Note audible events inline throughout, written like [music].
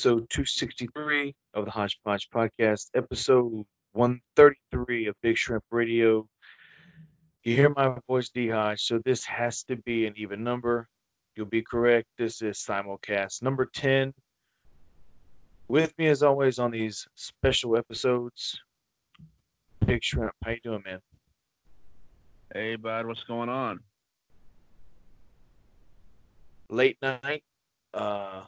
Episode 263 of the Hodgepodge Podcast, episode 133 of Big Shrimp Radio. You hear my voice, D Hodge, so this has to be an even number. You'll be correct. This is simulcast number 10. With me, as always, on these special episodes, Big Shrimp. How you doing, man? Hey, bud, what's going on? Late night. Uh,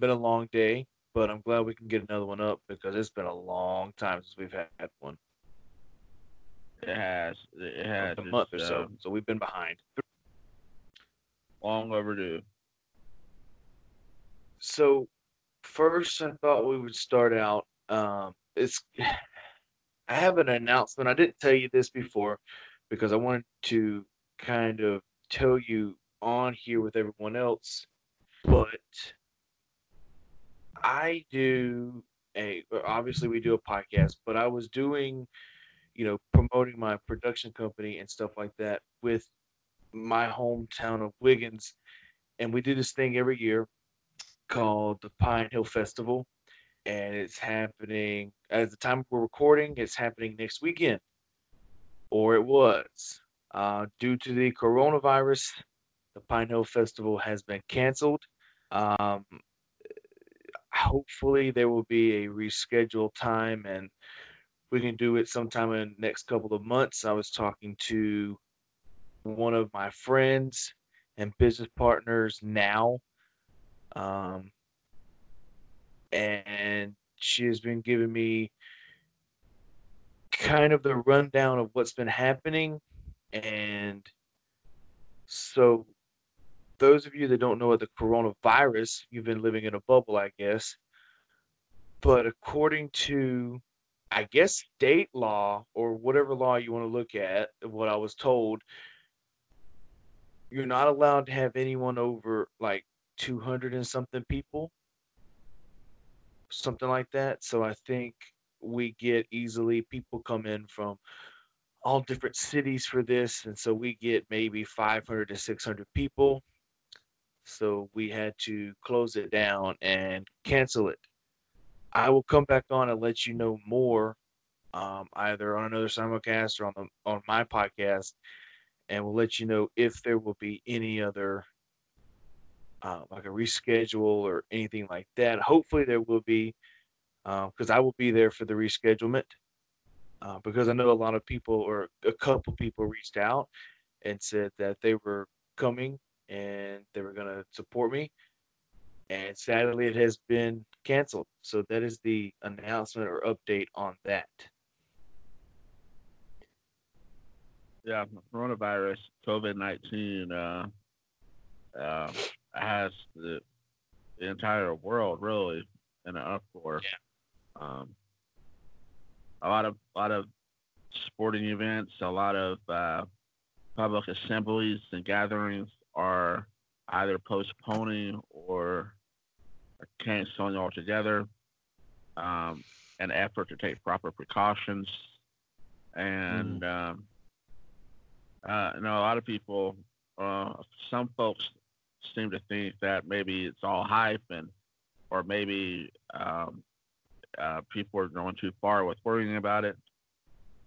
been a long day, but I'm glad we can get another one up because it's been a long time since we've had one. It has. It has. a month or so. uh, So we've been behind. long overdue. So first, I thought we would start out. Um, it's [sighs] I have an announcement. I didn't tell you this before because I wanted to kind of tell you on here with everyone else, but I do a obviously we do a podcast, but I was doing, you know, promoting my production company and stuff like that with my hometown of Wiggins, and we do this thing every year called the Pine Hill Festival, and it's happening at the time we're recording. It's happening next weekend, or it was. Uh, due to the coronavirus, the Pine Hill Festival has been canceled. Um, hopefully, there will be a rescheduled time, and we can do it sometime in the next couple of months. I was talking to one of my friends and business partners now um, and she has been giving me kind of the rundown of what's been happening. And so, those of you that don't know what the coronavirus, you've been living in a bubble, I guess. But according to, I guess, state law or whatever law you want to look at, what I was told, you're not allowed to have anyone over like 200 and something people. Something like that. So i think we get easily people come in from all different cities for this. And so we get maybe 500 to 600 people so we had to close it down and cancel it i will come back on and let you know more um, either on another simulcast or on the on my podcast and we'll let you know if there will be any other uh, like a reschedule or anything like that. Hopefully, there will be, because I will be there for the reschedulement. Uh, because I know a lot of people or a couple people reached out and said that they were coming and they were going to support me. And sadly, it has been canceled. So that is the announcement or update on that. Yeah, coronavirus, COVID nineteen, uh, uh, has the, the entire world really in an uproar. Yeah. Um, a lot of a lot of sporting events, a lot of uh, public assemblies and gatherings are either postponing or canceling altogether. Um, an effort to take proper precautions, and um, uh, you know a lot of people, uh, some folks seem to think that maybe it's all hype and or maybe um, uh, people are going too far with worrying about it.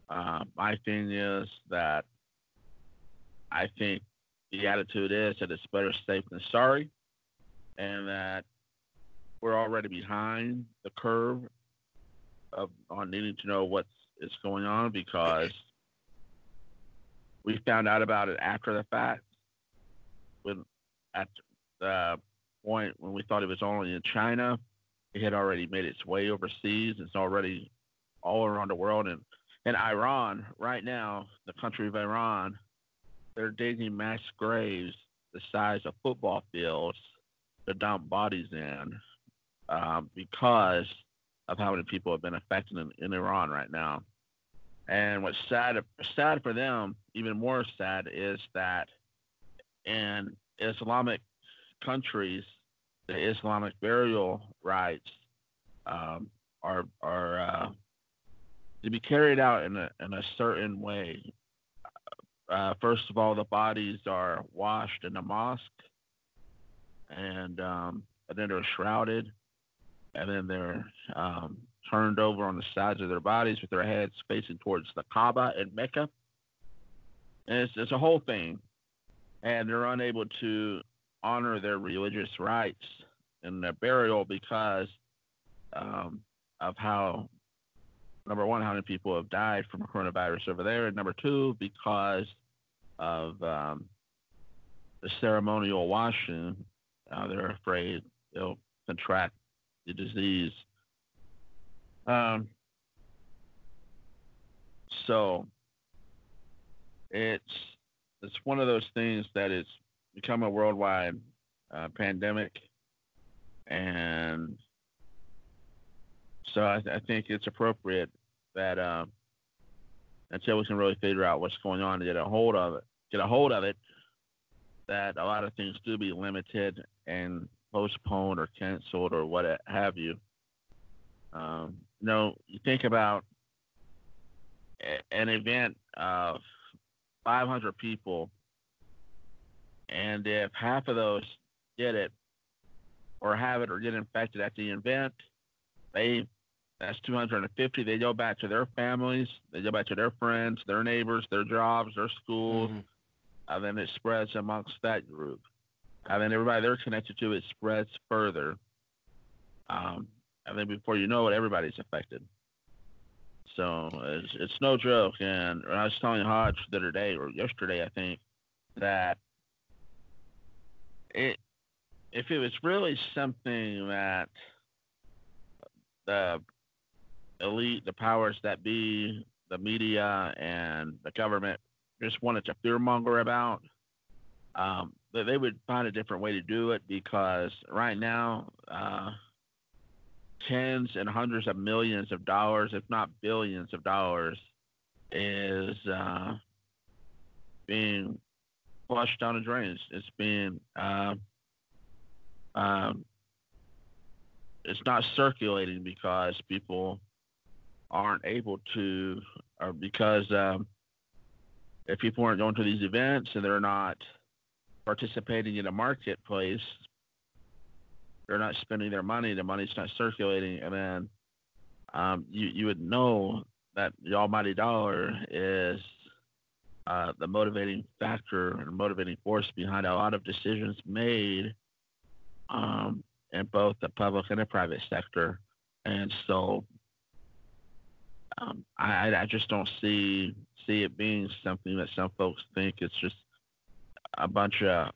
Uh, my thing is that I think the attitude is that it's better safe than sorry, and that we're already behind the curve of on needing to know what's going on because we found out about it after the fact when at the point when we thought it was only in China, it had already made its way overseas. It's already all around the world. And in Iran, right now, the country of Iran, they're digging mass graves the size of football fields to dump bodies in um, because of how many people have been affected in, in Iran right now. And what's sad, sad for them, even more sad, is that in Islamic countries, the Islamic burial rites um, are are uh, to be carried out in a in a certain way. Uh, first of all, the bodies are washed in a mosque, and um, and then they're shrouded, and then they're um, turned over on the sides of their bodies with their heads facing towards the Kaaba in Mecca. And it's, it's a whole thing. And they're unable to honor their religious rights in their burial because um, of how, number one, how many people have died from coronavirus over there, and number two, because of um, the ceremonial washing. Uh, they're afraid they'll contract the disease. Um, so it's it's one of those things that it's become a worldwide uh, pandemic, and so I, I, think it's appropriate that um, until we can really figure out what's going on and get a hold of it, get a hold of it, that a lot of things do be limited and postponed or canceled or what have you. Um, you know, you think about an event of 500 people, and if half of those get it or have it or get infected at the event, they that's 250. They go back to their families, they go back to their friends, their neighbors, their jobs, their schools, mm-hmm. And then it spreads amongst that group. And then everybody they're connected to, it spreads further. Um, and then before you know it, everybody's affected. So it's, it's no joke. And I was telling Hodge the other day or yesterday, I think, that it if it was really something that the elite, the powers that be, the media, and the government just wanted to fearmonger about, um, they would find a different way to do it because right now, uh, tens and hundreds of millions of dollars, if not billions of dollars, is uh, being flushed down the drains. It's being uh, um, it's not circulating because people aren't able to, or because um, if people aren't going to these events and they're not participating in a marketplace, they're not spending their money, the money's not circulating, and then um, you you would know that the almighty dollar is uh, the motivating factor and motivating force behind a lot of decisions made um, in both the public and the private sector. And so um, I, I just don't see see it being something that some folks think it's just a bunch of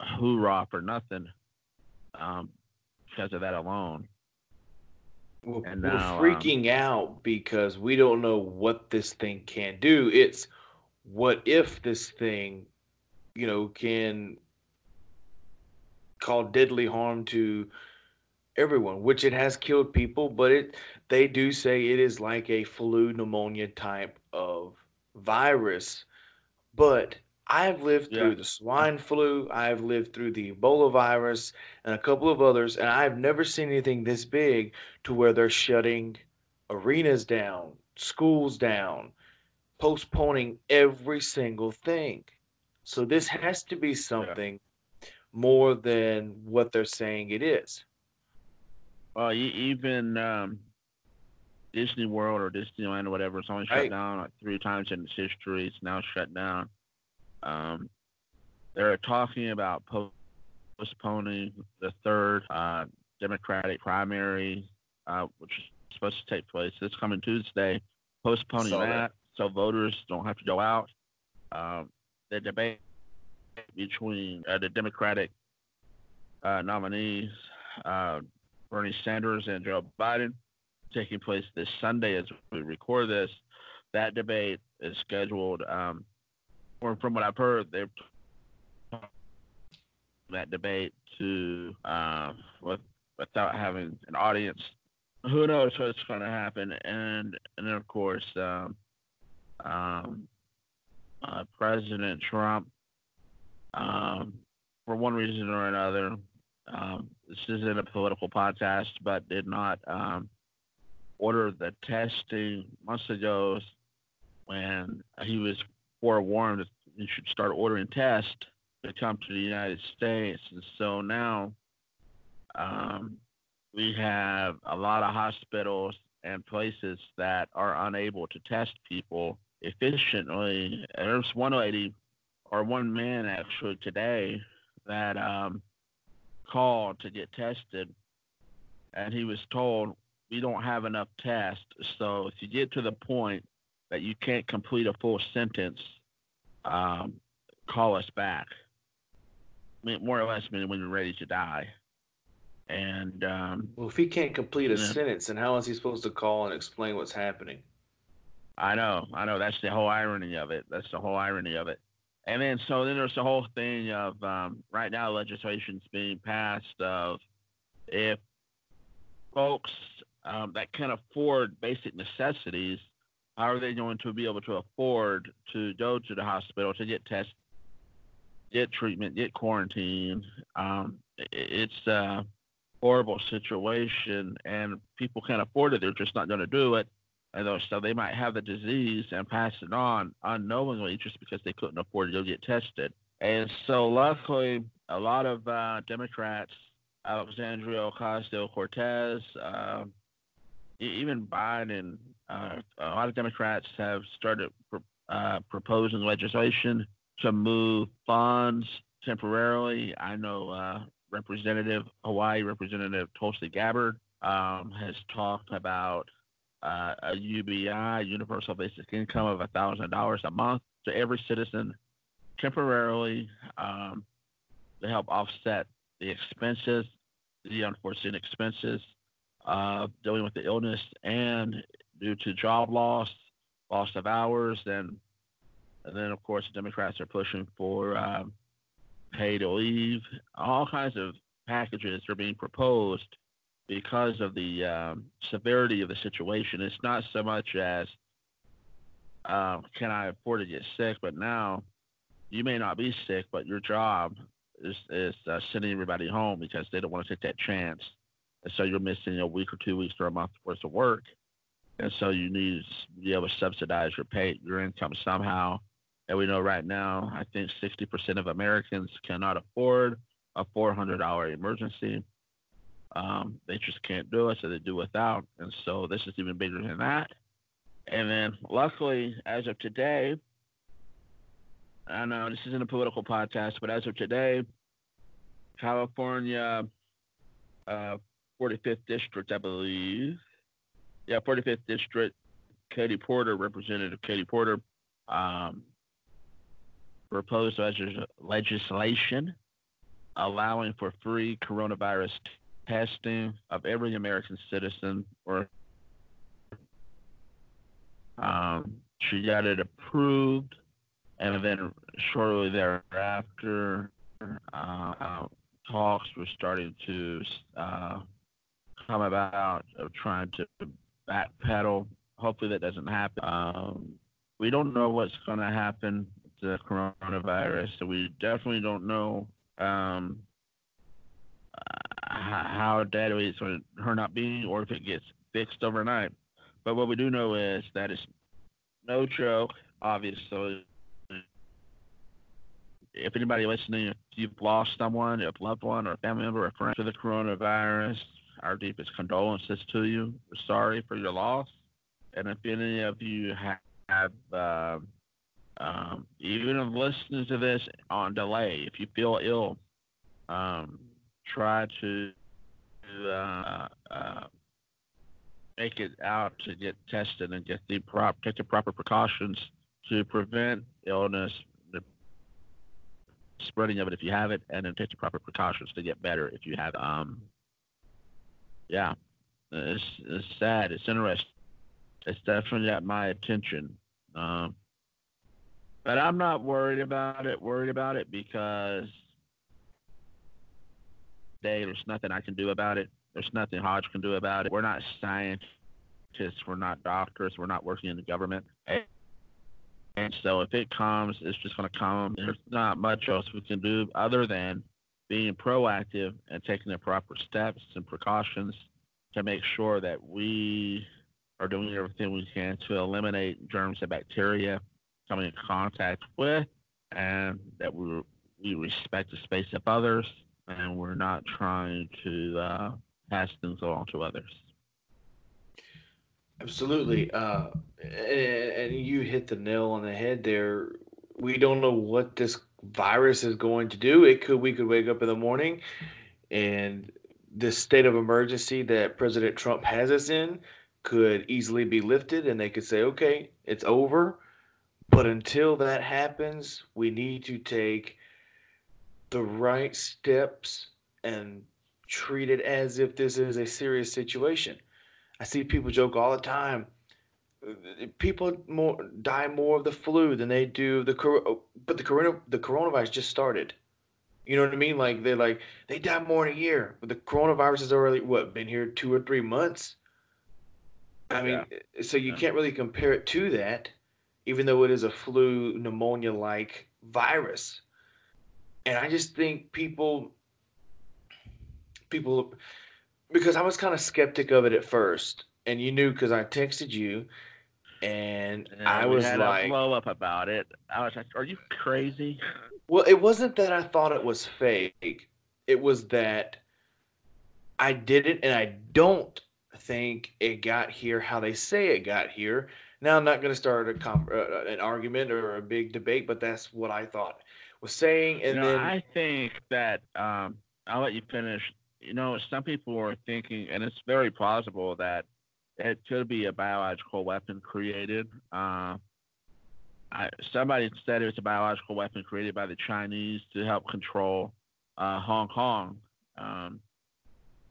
hoorah for nothing um, because of that alone. Well, and we're freaking um, out because we don't know what this thing can do. It's what if this thing, you know, can cause deadly harm to everyone, which it has killed people, but it they do say it is like a flu pneumonia type of virus. But I've lived yeah. through the swine flu, I've lived through the Ebola virus, and a couple of others, and I've never seen anything this big to where they're shutting arenas down, schools down, postponing every single thing. So this has to be something yeah. more than what they're saying it is. Well, even um, Disney World or Disneyland or whatever, it's only shut right. down like three times in its history. It's now shut down. Um, they're talking about postponing the third uh, Democratic primary, uh, which is supposed to take place this coming Tuesday. Postponing that, that, so voters don't have to go out. Um, the debate between uh, the Democratic uh, nominees, uh, Bernie Sanders and Joe Biden, taking place this Sunday as we record this. That debate is scheduled um, or from what I've heard, they're that debate to uh, with, without having an audience. Who knows what's going to happen? And and of course, um, um, uh, President Trump, um, for one reason or another, um, this isn't a political podcast, but did not um, order the testing months ago when he was forewarned that you should start ordering tests to come to the United States. And so now Um, we have a lot of hospitals and places that are unable to test people efficiently. There's one lady or one man actually today that um, called to get tested, and he was told we don't have enough tests. So if you get to the point that you can't complete a full sentence, um, call us back. I mean, more or less, meaning when you're ready to die. And um, well, if he can't complete a yeah. sentence, then how is he supposed to call and explain what's happening? I know, I know. That's the whole irony of it. That's the whole irony of it. And then, so then there's the whole thing of um, right now legislation's being passed of if folks um, that can afford basic necessities, how are they going to be able to afford to go to the hospital to get tested, get treatment, get quarantine? Um, it's a horrible situation, and people can't afford it. They're just not going to do it. And so they might have the disease and pass it on unknowingly just because they couldn't afford to go get tested. And so, luckily, a lot of uh, Democrats, Alexandria Ocasio Cortez, uh, even Biden, uh, a lot of Democrats have started uh, proposing legislation to move funds temporarily. I know uh, Representative Hawaii Representative Tulsi Gabbard um, has talked about uh, a UBI, Universal Basic Income of $1,000 a month to every citizen temporarily um, to help offset the expenses, the unforeseen expenses uh, dealing with the illness and due to job loss, loss of hours, and and then of course Democrats are pushing for um, paid leave. All kinds of packages are being proposed because of the um, severity of the situation. It's not so much as uh, can I afford to get sick, but now you may not be sick, but your job is, is uh, sending everybody home because they don't want to take that chance. And so you're missing a week or two weeks or a month worth of work. And so you need to be able to subsidize your pay, your income somehow. And we know right now, I think 60% of Americans cannot afford a $400 emergency. Um, they just can't do it, so they do without. And so this is even bigger than that. And then, luckily, as of today, I know this isn't a political podcast, but as of today, California, uh, 45th District, I believe. Yeah, 45th District, Katie Porter, Representative Katie Porter, um, proposed legislation allowing for free coronavirus testing of every American citizen or um, she got it approved, and then shortly thereafter, uh, talks were starting to uh, come about of trying to backpedal. Hopefully, that doesn't happen. Um, we don't know what's going to happen with the coronavirus, so we definitely don't know um, how deadly it's going to turn being or if it gets fixed overnight. But what we do know is that it's no joke, obviously. If anybody listening, if you've lost someone, a loved one, or a family member, or a friend to the coronavirus, our deepest condolences to you. We're sorry for your loss. And if any of you have, uh, um, even listening to this on delay, if you feel ill, um, try to uh, uh, make it out to get tested and get the prop take the proper precautions to prevent illness, the spreading of it if you have it, and then take the proper precautions to get better if you have. Um, yeah, it's, it's sad. It's interesting. It's definitely got my attention. Um, but I'm not worried about it. Worried about it because day. There's nothing I can do about it. There's nothing Hodge can do about it. We're not scientists. We're not doctors. We're not working in the government. And so if it comes, it's just going to come. There's not much else we can do other than being proactive and taking the proper steps and precautions to make sure that we are doing everything we can to eliminate germs and bacteria coming in contact with, and that we we respect the space of others and we're not trying to uh, pass things along to others. Absolutely. Uh, and, and you hit the nail on the head there. We don't know what this virus is going to do. It could we could wake up in the morning and this state of emergency that President Trump has us in could easily be lifted and they could say, okay, it's over. But until that happens, we need to take the right steps and treat it as if this is a serious situation. I see people joke all the time. People more die more of the flu than they do the but the corona the coronavirus just started. You know what I mean? Like they're like they die more in a year, but the coronavirus has already what been here two or three months. I mean, yeah. so you yeah. can't really compare it to that, even though it is a flu pneumonia like virus. And I just think people, people, because I was kind of skeptic of it at first, and you knew because I texted you, and, and I was like, blow up about it. I was like, "Are you crazy?" Well, it wasn't that I thought it was fake. It was that I did it, and I don't think it got here how they say it got here. Now I'm not going to start a comp- uh, uh, an argument or a big debate, but that's what I thought was saying. And you know, then I think that um, I'll let you finish. You know, some people are thinking, and it's very plausible that it could be a biological weapon created. Uh, I, somebody said it was a biological weapon created by the Chinese to help control uh, Hong Kong. Um,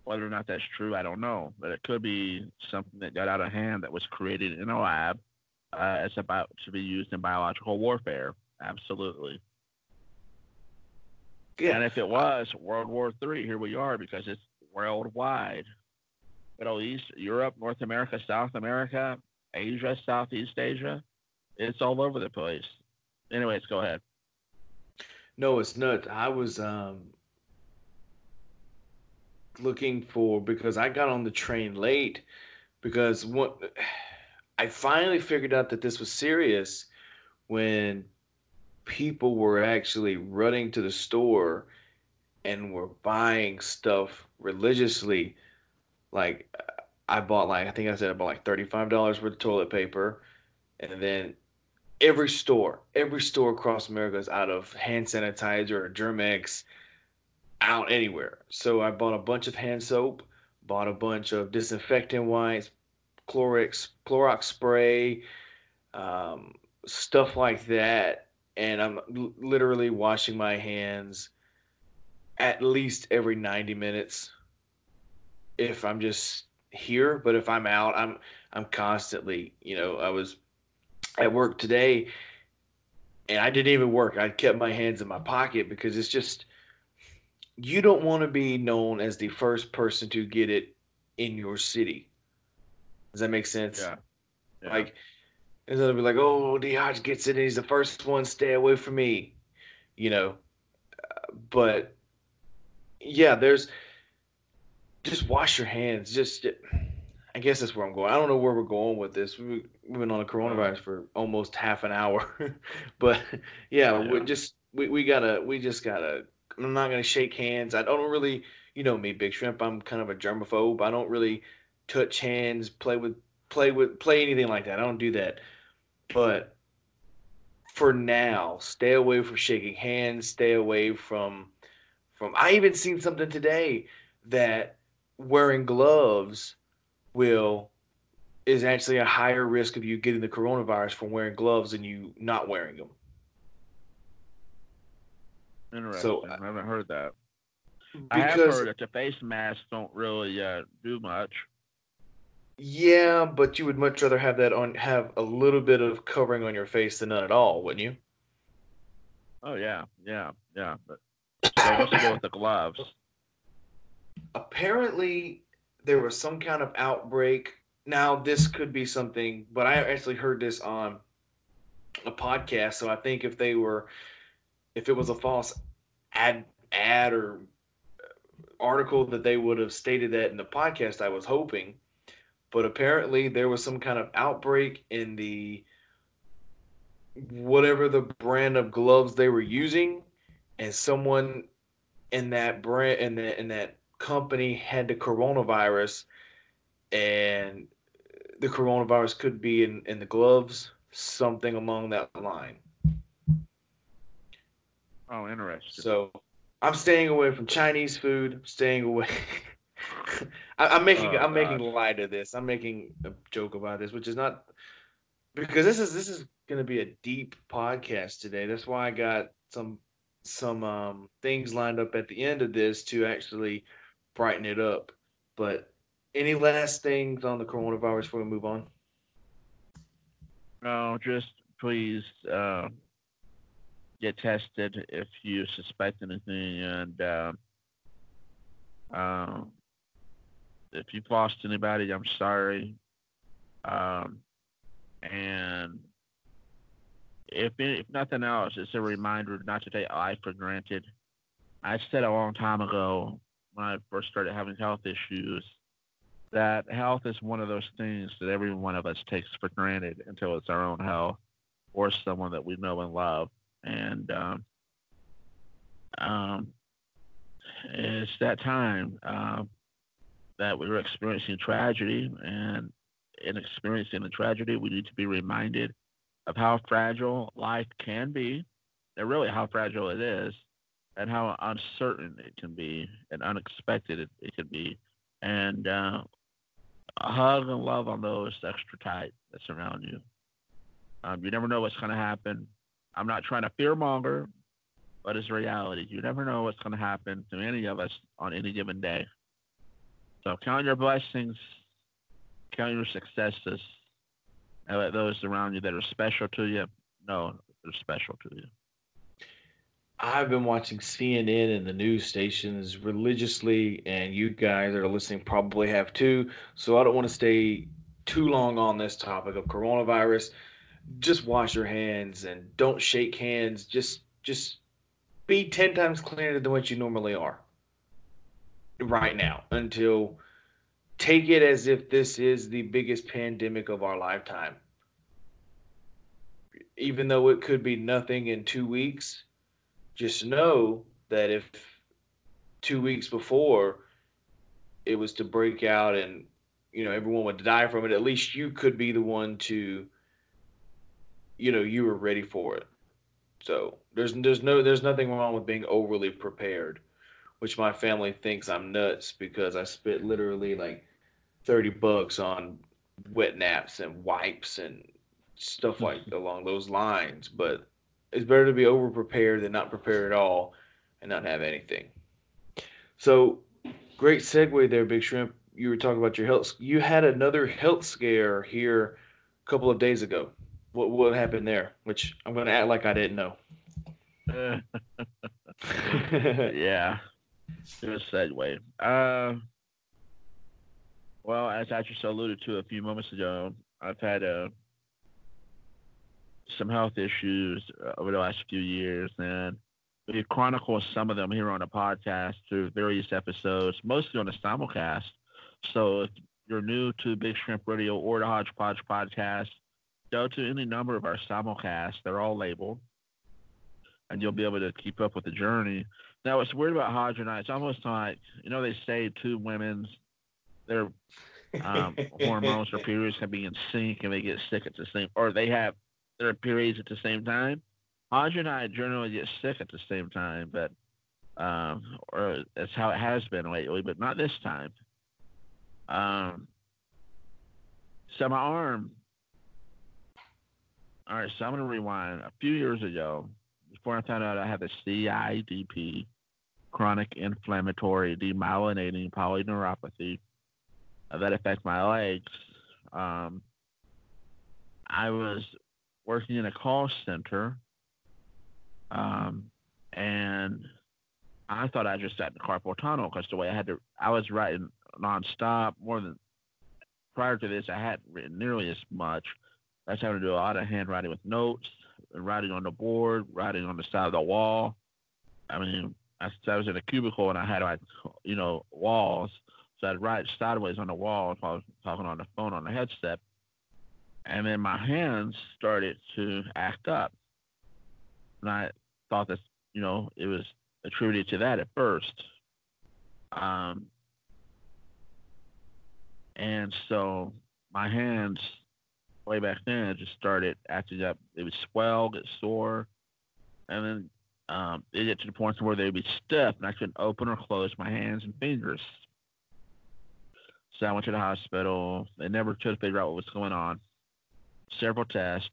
whether or not that's true, I don't know, but it could be something that got out of hand that was created in a lab uh, as about to be used in biological warfare. Absolutely. Yeah. And if it was World War Three, here we are because it's worldwide. Middle East, Europe, North America, South America, Asia, Southeast Asia. It's all over the place. Anyways, go ahead. No, it's not. I was um, looking for because I got on the train late because what [sighs] I finally figured out that this was serious when people were actually running to the store and were buying stuff religiously. Like I bought like I think I said I bought like thirty five dollars worth of toilet paper, and then every store, every store across America is out of hand sanitizer or Germ-X out anywhere. So I bought a bunch of hand soap, bought a bunch of disinfectant wipes, Clorox, Clorox spray, um, stuff like that. And I'm l- literally washing my hands at least every 90 minutes if I'm just here. But if I'm out, I'm I'm constantly, you know, I was at work today and I didn't even work. I kept my hands in my pocket because it's just you don't want to be known as the first person to get it in your city. Does that make sense? Yeah. yeah. Like, it's gonna be like, oh, D Hodge gets it, and he's the first one. Stay away from me, you know. but yeah, there's just wash your hands. Just, I guess that's where I'm going. I don't know where we're going with this. We, have been on the coronavirus for almost half an hour, [laughs] but yeah, yeah. we just we, we gotta we just gotta I'm not gonna shake hands. I don't really, you know me, Big Shrimp. I'm kind of a germaphobe. I don't really touch hands, play with, play with, play anything like that. I don't do that. But for now, stay away from shaking hands. Stay away from, from. I even seen something today that wearing gloves will is actually a higher risk of you getting the coronavirus from wearing gloves than you not wearing them. Interesting. So I haven't heard that. I have heard that the face masks don't really uh, do much. Yeah, but you would much rather have that on have a little bit of covering on your face than none at all, wouldn't you? Oh yeah, yeah, yeah. But so let's go with the gloves. Apparently, there was some kind of outbreak. Now this could be something, but I actually heard this on a podcast. So I think if they were if it was a false ad ad or uh, article that they would have stated that in the podcast I was hoping but apparently there was some kind of outbreak in the whatever the brand of gloves they were using and someone in that brand and that and that company had the coronavirus, and the coronavirus could be in in the gloves, something along that line. Oh, interesting. So I'm staying away from Chinese food. I'm staying away. [laughs] [laughs] I, am making Oh, I'm making light of this. I'm making a joke about this, which is not because this is this is gonna be a deep podcast today. That's why I got some some um things lined up at the end of this to actually brighten it up. But any last things on the coronavirus before we move on? No, just please uh, get tested if you suspect anything, and uh, um, if you've lost anybody, I'm sorry. Um, and if if nothing else, it's a reminder not to take life for granted. I said a long time ago when I first started having health issues that health is one of those things that every one of us takes for granted until it's our own health or someone that we know and love. And um, um, it's that time uh, that we're experiencing tragedy, and in experiencing the tragedy, we need to be reminded of how fragile life can be, and really how fragile it is, and how uncertain it can be, and unexpected it, it can be. And uh, a hug and love on those extra tight that surround you. Um, you never know what's going to happen. I'm not trying to fearmonger, but it's reality. You never know what's going to happen to any of us on any given day. So count your blessings, count your successes, and let those around you that are special to you know they're special to you. I've been watching CNN and the news stations religiously, and you guys that are listening probably have too. So I don't want to stay too long on this topic of coronavirus. Just wash your hands and don't shake hands. Just just be 10 times cleaner than what you normally are right now until take it as if this is the biggest pandemic of our lifetime. Even though it could be nothing in 2 weeks, just know that if two weeks before it was to break out and you know everyone would die from it at least you could be the one to you know you were ready for it so there's there's no there's nothing wrong with being overly prepared which my family thinks i'm nuts because i spent literally like 30 bucks on wet naps and wipes and stuff hmm. like along those lines but it's better to be over prepared than not prepared at all and not have anything. So, great segue there, Big Shrimp. You were talking about your health. You had another health scare here a couple of days ago. What what happened there? Which I'm going to act like I didn't know. [laughs] yeah, good segue. Uh, well, as I just alluded to a few moments ago, I've had uh, some health issues uh, over the last few years, and we chronicle some of them here on the podcast through various episodes, mostly on the simulcast. So if you're new to Big Shrimp Radio or the Hodgepodge podcast, go to any number of our simulcasts. They're all labeled, and you'll be able to keep up with the journey. Now, what's weird about Hodge and I, it's almost like, you know, they say two women's, their um, [laughs] hormones or periods can be in sync and they get sick at the same, or they have their periods at the same time. Hodge and I generally get sick at the same time, but um, or that's how it has been lately, but not this time. Um, so my arm. All right, so I'm gonna rewind. A few years ago, before I found out I had the CIDP, chronic inflammatory demyelinating polyneuropathy, uh, that affects my legs. Um, I was working in a call center, um, and I thought I just sat in carpal tunnel because the way I had to, I was writing nonstop. More than prior to this, I hadn't written nearly as much. I was having to do a lot of handwriting with notes, writing on the board, writing on the side of the wall. I mean, I, I was in a cubicle and I had like, you know, walls. So I'd write sideways on the wall if I was talking on the phone on the headset. And then my hands started to act up. And I thought that, you know, it was attributed to that at first. Um, and so my hands way back then just started acting up. It would swell, get sore, and then um, it get to the point where they'd be stuffed and I couldn't open or close my hands and fingers. So I went to the hospital. They never could figure out what was going on. Several tests,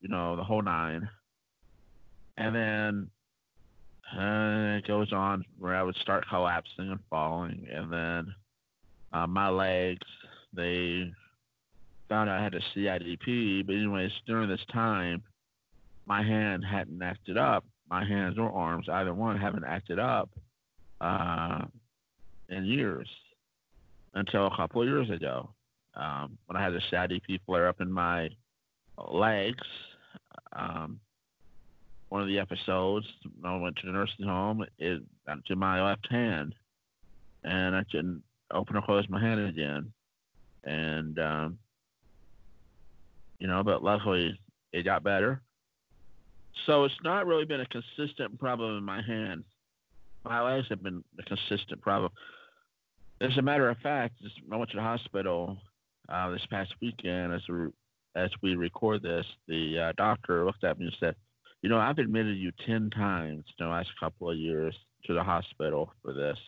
you know, the whole nine. And then uh, it goes on where I would start collapsing and falling, and then uh, my legs they found out I had a CIDP. But anyways, during this time, my hand hadn't acted up. My hands or arms, either one, haven't acted up uh, in years until a couple of years ago um, when I had a CIDP flare up in my legs. Um, one of the episodes, when I went to the nursing home, it got to my left hand, and I couldn't open or close my hand again. And, um, you know, but luckily it got better. So it's not really been a consistent problem in my hand. My legs have been a consistent problem. As a matter of fact, I went to the hospital uh, this past weekend as we as we record this. The uh, doctor looked at me and said, "You know, I've admitted you ten times in the last couple of years to the hospital for this,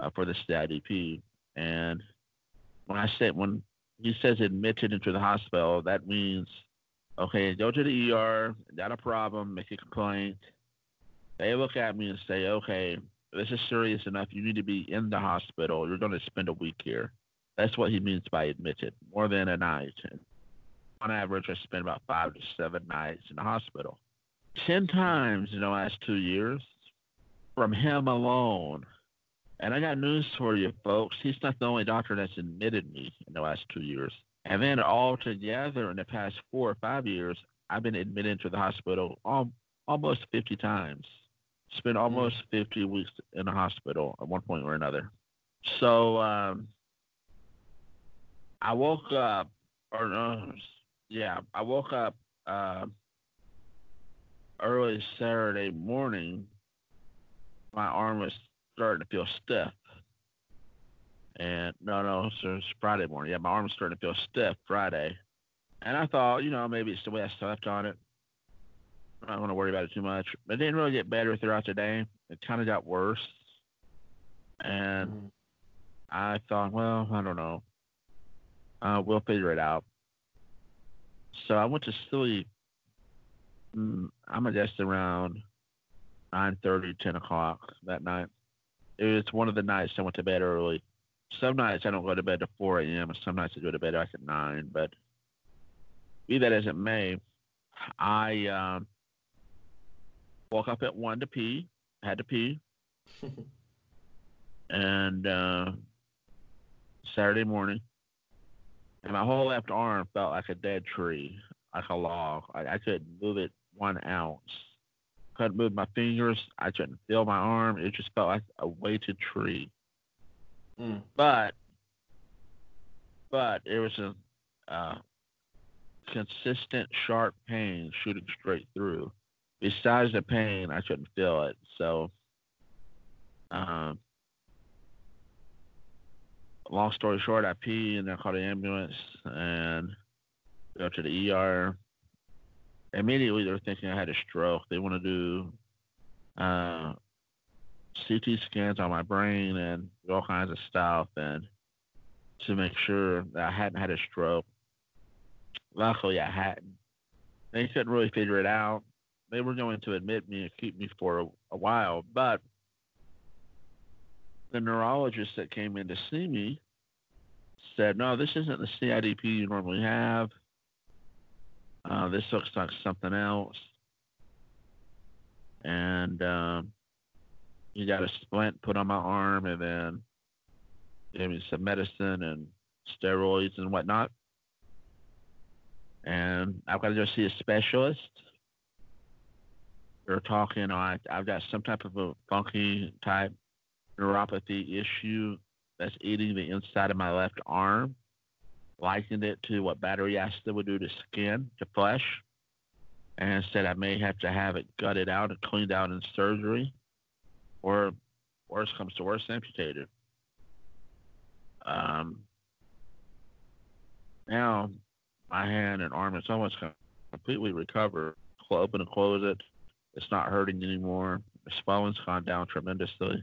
uh, for this CIDP." And when I said when he says admitted into the hospital, that means okay, go to the ER, got a problem, make a complaint. They look at me and say, okay, this is serious enough. You need to be in the hospital. You're going to spend a week here. That's what he means by admitted, more than a night. And on average, I spend about five to seven nights in the hospital. Ten times in the last two years from him alone. And I got news for you, folks. He's not the only doctor that's admitted me in the last two years. And then altogether in the past four or five years, I've been admitted to the hospital almost 50 times spent mm. almost 50 weeks in the hospital at one point or another. So um, I woke up, or uh, yeah, I woke up uh, early Saturday morning. My arm was starting to feel stiff. And no, no, so it's Friday morning. Yeah, my arm's starting to feel stiff Friday. And I thought, you know, maybe it's the way I slept on it. I don't want to worry about it too much. But it didn't really get better throughout the day. It kind of got worse. And mm. I thought, well, I don't know. Uh, we'll figure it out. So I went to sleep. Mm, I'm gonna guess around 9:30, 10 o'clock that night. It was one of the nights I went to bed early. Some nights I don't go to bed at 4 a.m. and some nights I go to bed like at 9. But be that as it may, I um, woke up at one to pee, had to pee, [laughs] and uh, Saturday morning, and my whole left arm felt like a dead tree, like a log. I, I couldn't move it one ounce. Couldn't move my fingers. I couldn't feel my arm. It just felt like a weighted tree. Mm. But, but it was a uh, consistent sharp pain shooting straight through besides the pain, I couldn't feel it. So, um, long story short, I pee and I call the ambulance and go to the ER. Immediately, they're thinking I had a stroke. They want to do uh, CT scans on my brain and all kinds of stuff, and to make sure that I hadn't had a stroke. Luckily, I hadn't. They couldn't really figure it out they were going to admit me and keep me for a, a while, but the neurologist that came in to see me said, "No, this isn't the CIDP you normally have. Uh, this looks like something else." And um, you got a splint put on my arm, and then gave me some medicine and steroids and whatnot. And I've got to go see a specialist they're talking oh, on I've got some type of a funky type neuropathy issue that's eating the inside of my left arm. Likened it to what battery acid would do to skin, to flesh, and said I may have to have it gutted out and cleaned out in surgery. Or worst comes to worst, amputated. Um, now my hand and arm is almost completely recovered. I Open and close it. It's not hurting anymore. The swelling's gone down tremendously.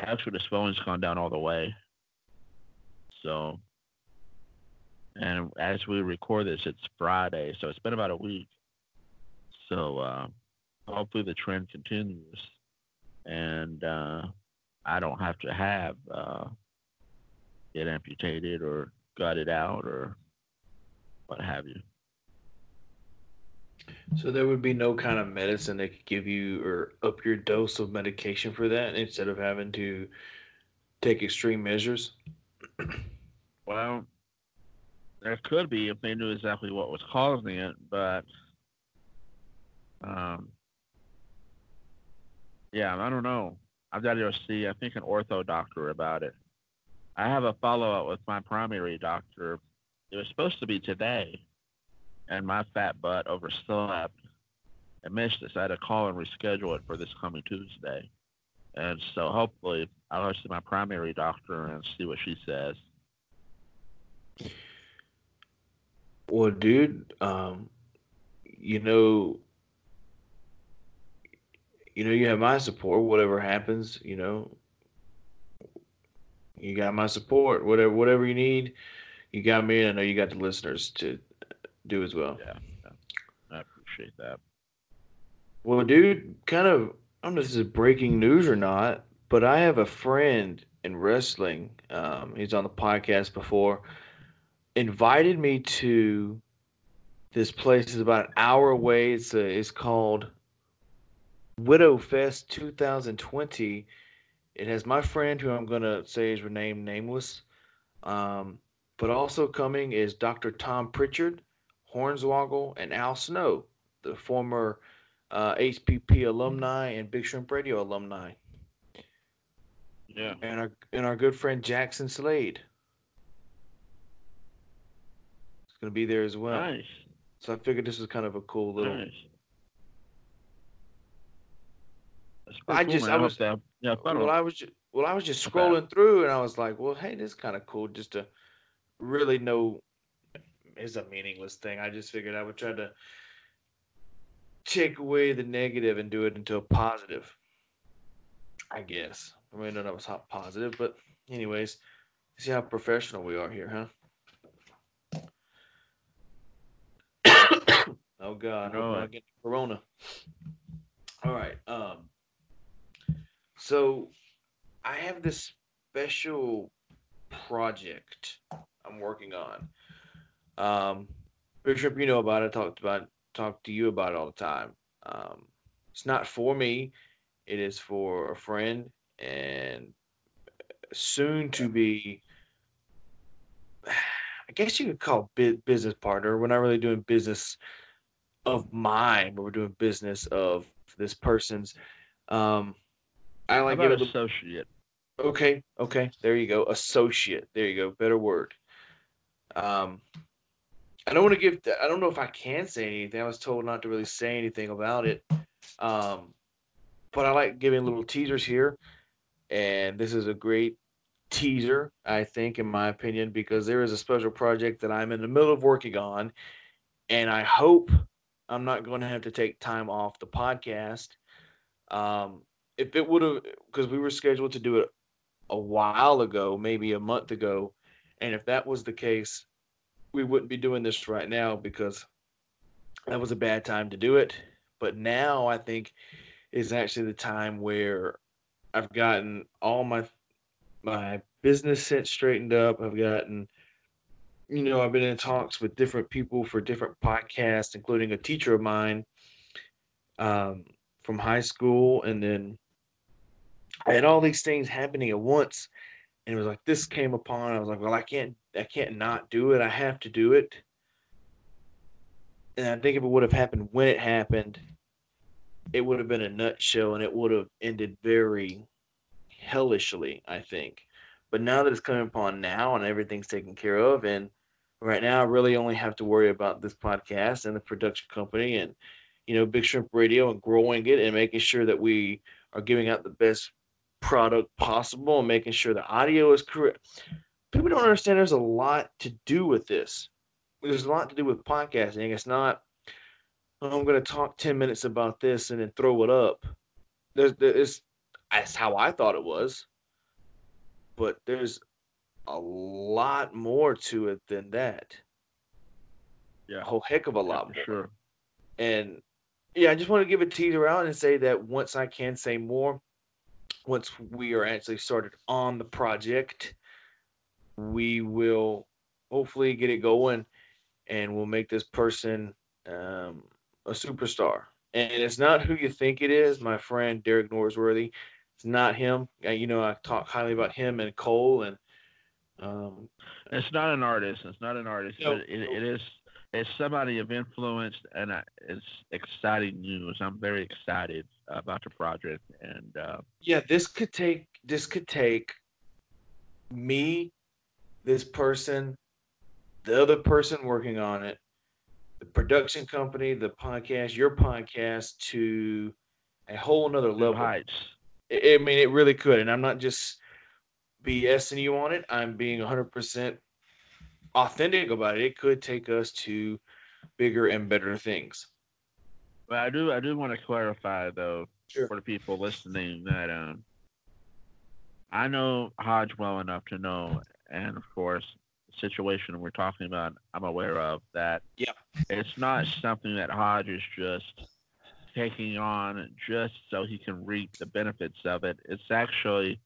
Actually, the swelling's gone down all the way. So, and as we record this, it's Friday, so it's been about a week. So, uh, hopefully the trend continues, and uh, I don't have to have uh, get amputated or gutted out or what have you. So there would be no kind of medicine that could give you or up your dose of medication for that instead of having to take extreme measures. [clears throat] Well, there could be if they knew exactly what was causing it, but um, yeah, I don't know. I've got to go see, I think, an ortho doctor about it. I have a follow up with my primary doctor. It was supposed to be today, and my fat butt overslept and missed this. I had to call and reschedule it for this coming Tuesday. And so hopefully I'll go see my primary doctor and see what she says. Well, dude, um, you know, you know, you have my support. Whatever happens, you know, you got my support. Whatever, whatever you need, you got me. And I know you got the listeners to do as well. Yeah, I appreciate that. Well, dude, kind of. I don't know if this is breaking news or not, but I have a friend in wrestling. Um, he's on the podcast before. Invited me to this place. is about an hour away. It's a, it's called Widow Fest 2020. It has my friend, who I'm gonna say is renamed Nameless. Um, but also coming is Dr. Tom Prichard, Hornswoggle, and Al Snow, the former uh, HPP alumni and Big Shrimp Radio alumni. Yeah. And our and our good friend Jackson Slade. It's gonna be there as well. Nice. So I figured this was kind of a cool little. Nice. That's I cool, just- I was- that- yeah, fun Well. I was just, well, I was just Not scrolling through, and I was like, well, hey, this is kind of cool, just to really know. It's a meaningless thing. I just figured I would try to take away the negative and do it into a positive. I guess. I mean, I don't know if it's hot positive, but anyways, see how professional we are here, huh? [coughs] oh God, I hope I'm Right. not getting corona. All right. Um. So, I have this special project I'm working on. Um, Bishop, you know about it. Talked about talked to you about it all the time. Um, it's not for me. It is for a friend and soon to be. I guess you could call bu- business partner. We're not really doing business of mine, but we're doing business of this person's. Um, I like it. associate? Okay, okay, there you go. Associate. There you go. Better word. Um, I don't want to give. I don't know if I can say anything. I was told not to really say anything about it. Um, but I like giving little teasers here, and this is a great teaser, I think, in my opinion, because there is a special project that I'm in the middle of working on, and I hope I'm not going to have to take time off the podcast. Um, if it would have, because we were scheduled to do it a while ago, maybe a month ago, and if that was the case, we wouldn't be doing this right now because that was a bad time to do it. But now I think is actually the time where I've gotten all my my business set straightened up. I've gotten, you know, I've been in talks with different people for different podcasts, including a teacher of mine um, from high school, and then I had all these things happening at once, and it was like this came upon. I was like, well, I can't, I can't not do it. I have to do it. And I think if it would have happened when it happened, it would have been a nutshell, and it would have ended very hellishly. I think. But now that it's coming upon now, and everything's taken care of, and right now I really only have to worry about this podcast and the production company, and you know, Big Shrimp Radio, and growing it, and making sure that we are giving out the best product possible and making sure the audio is correct. People don't understand there's a lot to do with this. There's a lot to do with podcasting. It's not, oh, I'm going to talk 10 minutes about this and then throw it up. There's, there's, that's how I thought it was. But there's a lot more to it than that. Yeah. A whole heck of a lot yeah, more. Sure. And yeah, I just want to give a teaser out and say that once I can say more, once we are actually started on the project, we will hopefully get it going and we'll make this person um, a superstar. And it's not who you think it is, my friend Derek Norsworthy. It's not him. You know, I talk highly about him and Cole, and um, It's not an artist. It's not an artist. No, it, it is. It's somebody of influence, and I, it's exciting news. I'm very excited about the project, and uh, yeah, this could take this could take me, this person, the other person working on it, the production company, the podcast, your podcast to a whole nother new level. heights. I I mean, it really could, and I'm not just BSing you on it. I'm being 100% authentic about it. It could take us to bigger and better things. But I do. I do want to clarify though Sure. for the people listening that um, I know Hodge well enough to know, and of course, the situation we're talking about, I'm aware of that. Yeah. It's not something that Hodge is just taking on just so he can reap the benefits of it. It's actually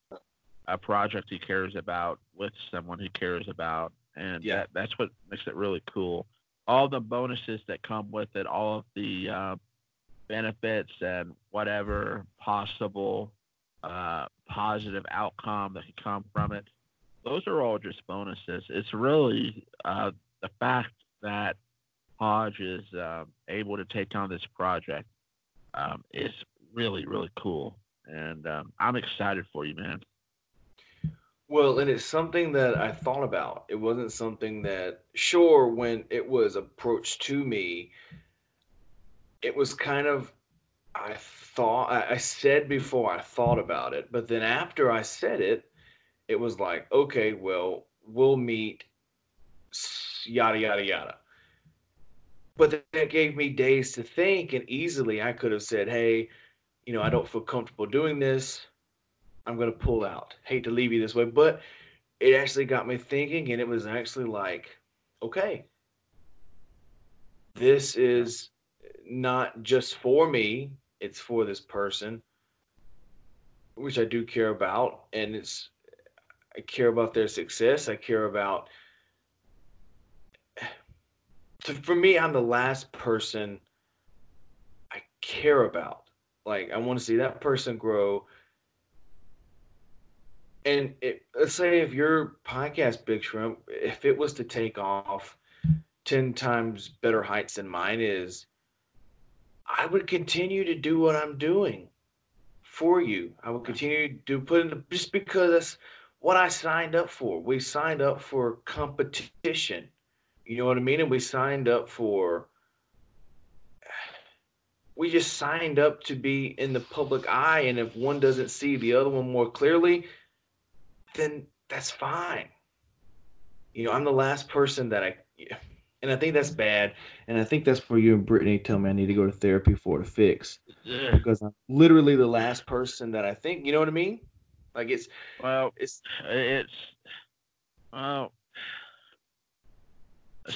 a project he cares about with someone he cares about, and Yeah. that, that's what makes it really cool. All the bonuses that come with it, all of the uh, benefits and whatever possible uh, positive outcome that could come from it. Those are all just bonuses. It's really uh, the fact that Hodge is uh, able to take on this project um, is really, really cool. And um, I'm excited for you, man. Well, and it's something that I thought about. It wasn't something that, sure, when it was approached to me, it was kind of, I thought, I, said before I thought about it, but then after I said it, it was like, okay, well, we'll meet, yada, yada, yada. But that gave me days to think, and easily I could have said, hey, you know, I don't feel comfortable doing this. I'm going to pull out. Hate to leave you this way, but it actually got me thinking, and it was actually like, okay, this is not just for me, it's for this person, which I do care about. And it's, I care about their success. I care about, so for me, I'm the last person I care about. Like, I want to see that person grow and it, let's say if your podcast, Big Shrimp, if it was to take off 10 times better heights than mine is, I would continue to do what I'm doing for you. I would continue to put in the, just because that's what I signed up for. We signed up for competition. You know what I mean? And we signed up for, we just signed up to be in the public eye. And if one doesn't see the other one more clearly, then that's fine. You know, I'm the last person that I, and I think that's bad. And I think that's for you and Brittany tell me I need to go to therapy for to fix because I'm literally the last person that I think. You know what I mean? Like it's, Well, it's it's well,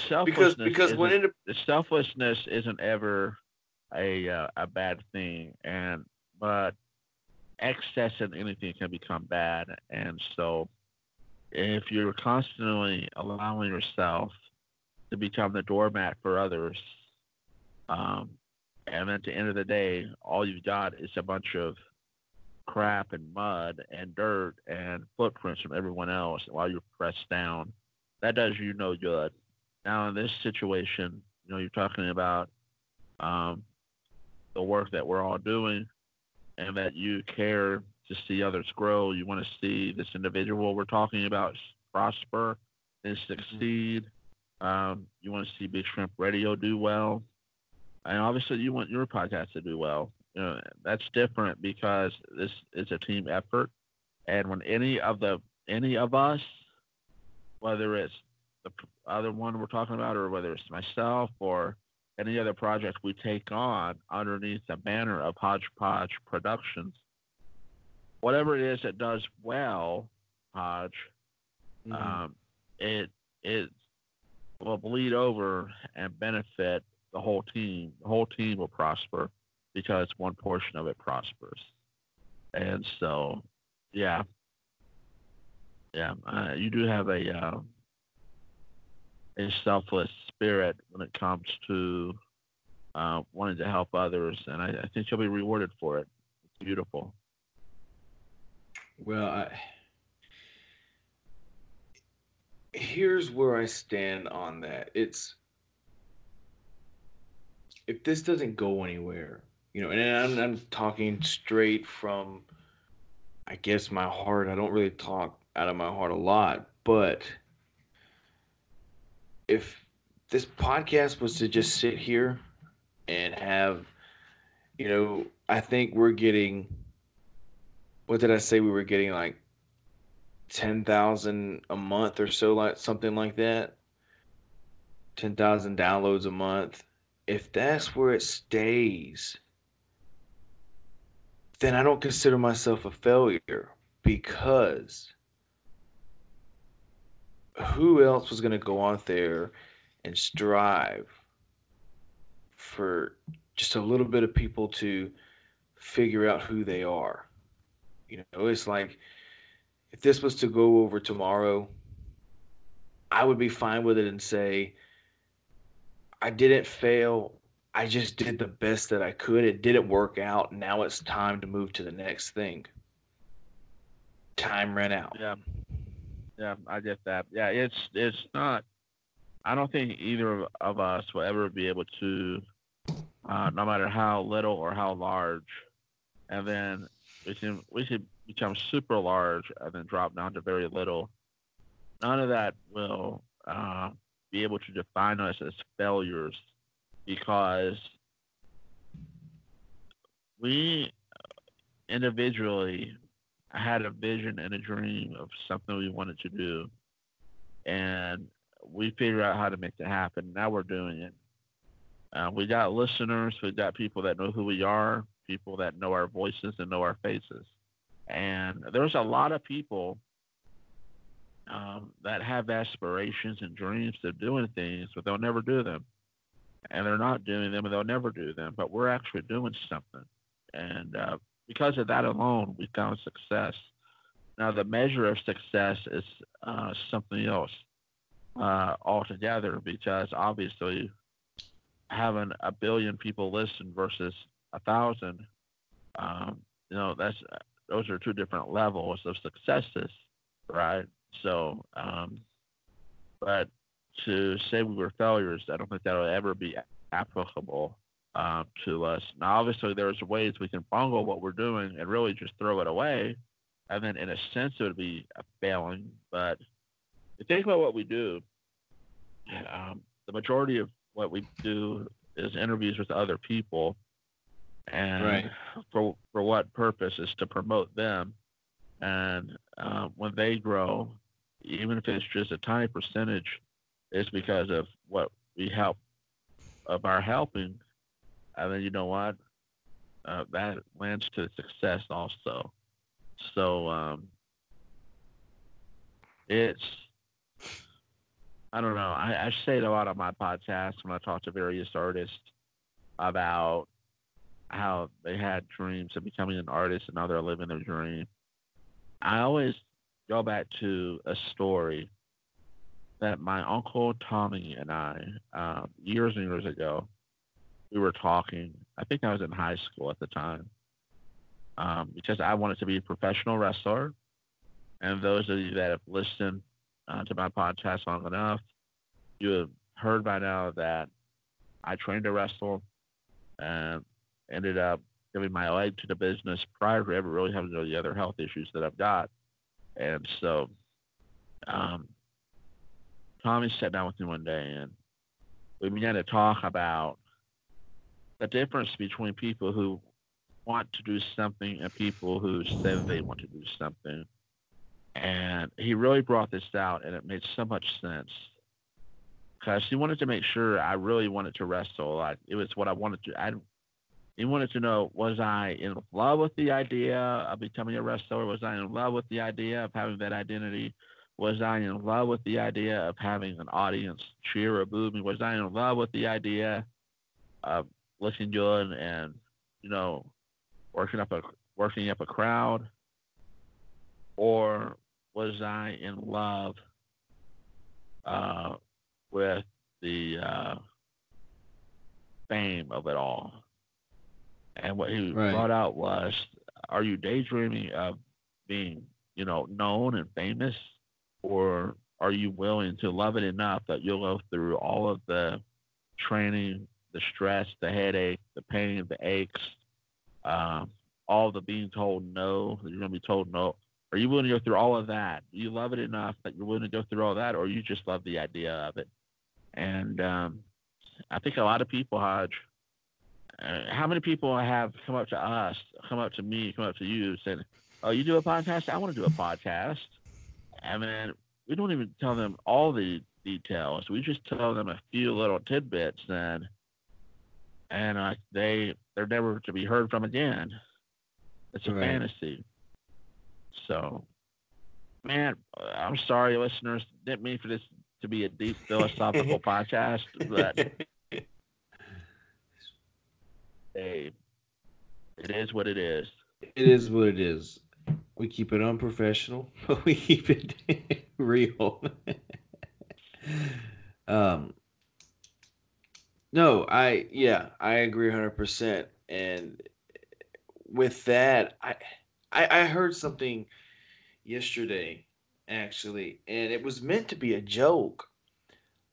Selflessness because because when it the selflessness isn't ever a uh, a bad thing, and but excess in anything can become bad, and so if you're constantly allowing yourself to become the doormat for others, um, and at the end of the day, all you've got is a bunch of crap and mud and dirt and footprints from everyone else while you're pressed down. That does you no good. Now, in this situation, you know, you're talking about um, the work that we're all doing and that you care to see others grow. You want to see this individual we're talking about prosper and succeed. Um, you want to see Big Shrimp Radio do well. And obviously, you want your podcast to do well. You know, that's different because this is a team effort. And when any of the any of us, whether it's the other one we're talking about, or whether it's myself or any other project we take on underneath the banner of Hodgepodge Productions, whatever it is that does well, Hodge, mm-hmm. um, it it will bleed over and benefit the whole team. The whole team will prosper because one portion of it prospers. And so, yeah, yeah, uh, you do have a uh, a selfless spirit when it comes to uh, wanting to help others, and I, I, think you'll be rewarded for it. It's beautiful. Well, I, here's where I stand on that. It's if this doesn't go anywhere, you know, and I'm, I'm talking straight from, I guess, my heart. I don't really talk out of my heart a lot, but if this podcast was to just sit here and have, you know, I think we're getting, what did I say? We were getting like 10,000 a month or so, like something like that. 10,000 downloads a month. If that's where it stays, then I don't consider myself a failure because who else was going to go out there and strive for just a little bit of people to figure out who they are? You know, it's like if this was to go over tomorrow, I would be fine with it and say, I didn't fail. I just did the best that I could. It didn't work out. Now it's time to move to the next thing. Time ran out. Yeah yeah, I get that. Yeah, it's it's not. I don't think either of us will ever be able to, uh, no matter how little or how large, and then we should we can become super large and then drop down to very little. None of that will uh, be able to define us as failures because we individually had a vision and a dream of something we wanted to do, and we figured out how to make it happen. Now we're doing it. Uh, we got listeners. We got people that know who we are, people that know our voices and know our faces. And there's a lot of people um, that have aspirations and dreams of doing things, but they'll never do them. And they're not doing them, and they'll never do them. But we're actually doing something. And uh, because of that alone, we found success. Now, the measure of success is uh, something else uh, altogether because obviously having a billion people listen versus a thousand, um, you know, that's those are two different levels of successes, right? So, um, but to say we were failures, I don't think that will ever be applicable um, to us. Now, obviously, there's ways we can bungle what we're doing and really just throw it away, and then in a sense it would be a failing. But if you think about what we do, um, the majority of what we do is interviews with other people, and right. for for what purpose is to promote them, and uh, when they grow, even if it's just a tiny percentage, it's because of what we help of our helping and then you know what? Uh, that lands to success also. So um, it's I don't know. I, I say it a lot on my podcast when I talk to various artists about how they had dreams of becoming an artist and now they're living their dream. I always go back to a story that my uncle Tommy and I, um, years and years ago, we were talking. I think I was in high school at the time um, because I wanted to be a professional wrestler. And those of you that have listened uh, to my podcast long enough, you have heard by now that I trained to wrestle and ended up giving my leg to the business prior to ever really having the other health issues that I've got. And so um, Tommy sat down with me one day and we began to talk about the difference between people who want to do something and people who say they want to do something. And he really brought this out, and it made so much sense because he wanted to make sure I really wanted to wrestle. I, it was what I wanted to. I he wanted to know was I in love with the idea of becoming a wrestler? Was I in love with the idea of having that identity? Was I in love with the idea of having an audience cheer or boo me? Was I in love with the idea of looking good and you know working up a working up a crowd, or was I in love uh, with the uh, fame of it all? And what he right. brought out was, are you daydreaming of being, you know, known and famous, or are you willing to love it enough that you'll go through all of the training, the stress, the headache, the pain, the aches, um, all the being told no, you're going to be told no. Are you willing to go through all of that? Do you love it enough that you're willing to go through all that, or you just love the idea of it? And um, I think a lot of people, Hodge, how many people have come up to us, come up to me, come up to you, said, "Oh, you do a podcast? I want to do a podcast." I mean, we don't even tell them all the details. We just tell them a few little tidbits, and and uh, they they're never to be heard from again. It's a right. fantasy. So, man, I'm sorry, listeners. Didn't mean for this to be a deep [laughs] philosophical podcast, but hey, it is what it is. It is what it is. We keep it unprofessional, [laughs] but we keep it [laughs] real. [laughs] um, no, I yeah, I agree hundred percent. And with that, I, I I heard something yesterday actually, and it was meant to be a joke,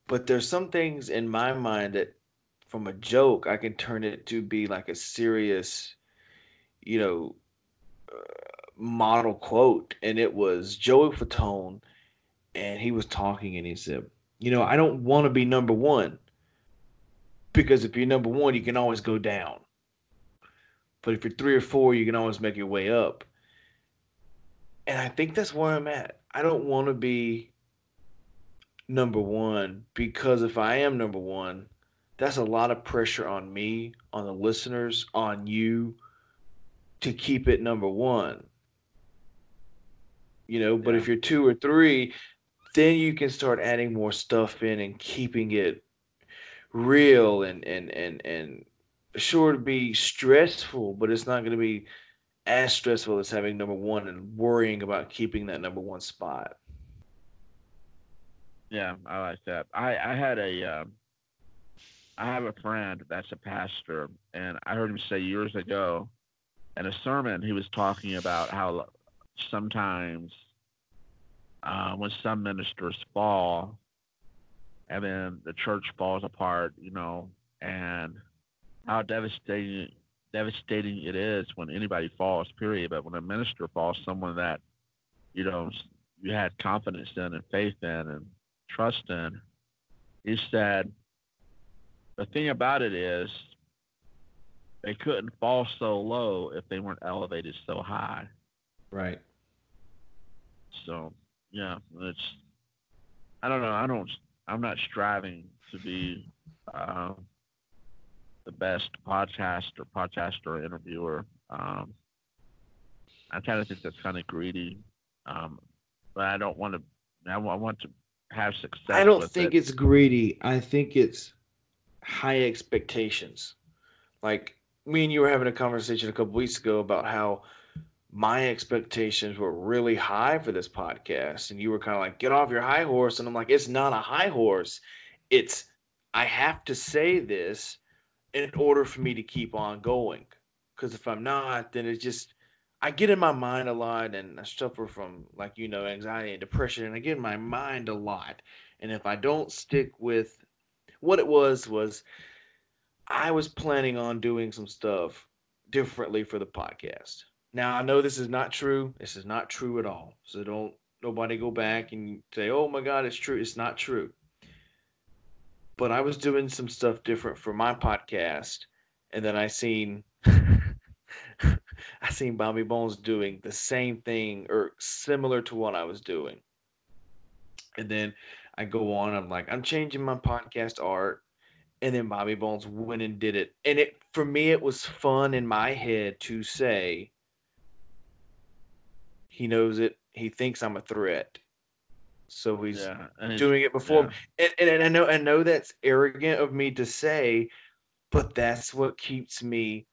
but there's some things in my mind that from a joke, I can turn it to be like a serious, you know, uh, model quote. And it was Joey Fatone, and he was talking, and he said, "You know, I don't want to be number one, because if you're number one, you can always go down. But if you're three or four, you can always make your way up." And I think that's where I'm at. I don't want to be number one because if I am number one, that's a lot of pressure on me, on the listeners, on you to keep it number one. You know, but yeah. if you're two or three, then you can start adding more stuff in and keeping it real and and and and sure to be stressful, but it's not going to be as stressful as having number one and worrying about keeping that number one spot. Yeah, I like that. I I had a um, I have a friend that's a pastor, and I heard him say years ago in a sermon, he was talking about how sometimes uh, when some ministers fall, and then the church falls apart, you know, and how devastating devastating it is when anybody falls, period. But when a minister falls, someone that you know you had confidence in and faith in and trust in, he said the thing about it is they couldn't fall so low if they weren't elevated so high. Right. So yeah, it's I don't know. I don't. I'm not striving to be uh, the best podcast or podcaster or interviewer. Um, I kind of think that's kind of greedy, um, but I don't want to. I want to have success. I don't think it. it's greedy. I think it's high expectations. Like me and you were having a conversation a couple weeks ago about how my expectations were really high for this podcast and you were kind of like get off your high horse and I'm like it's not a high horse it's I have to say this in order for me to keep on going because if I'm not then it's just I get in my mind a lot and I suffer from like you know anxiety and depression and I get in my mind a lot and if I don't stick with what it was was I was planning on doing some stuff differently for the podcast. Now I know this is not true. This is not true at all. So don't nobody go back and say, "Oh my God, it's true." It's not true. But I was doing some stuff different for my podcast, and then I seen [laughs] I seen Bobby Bones doing the same thing or similar to what I was doing. And then I go on, I'm like, I'm changing my podcast art. And then Bobby Bones went and did it. And it for me it was fun in my head to say he knows it. He thinks I'm a threat. So he's Yeah, doing it before yeah. and, and I know I know that's arrogant of me to say, but that's what keeps me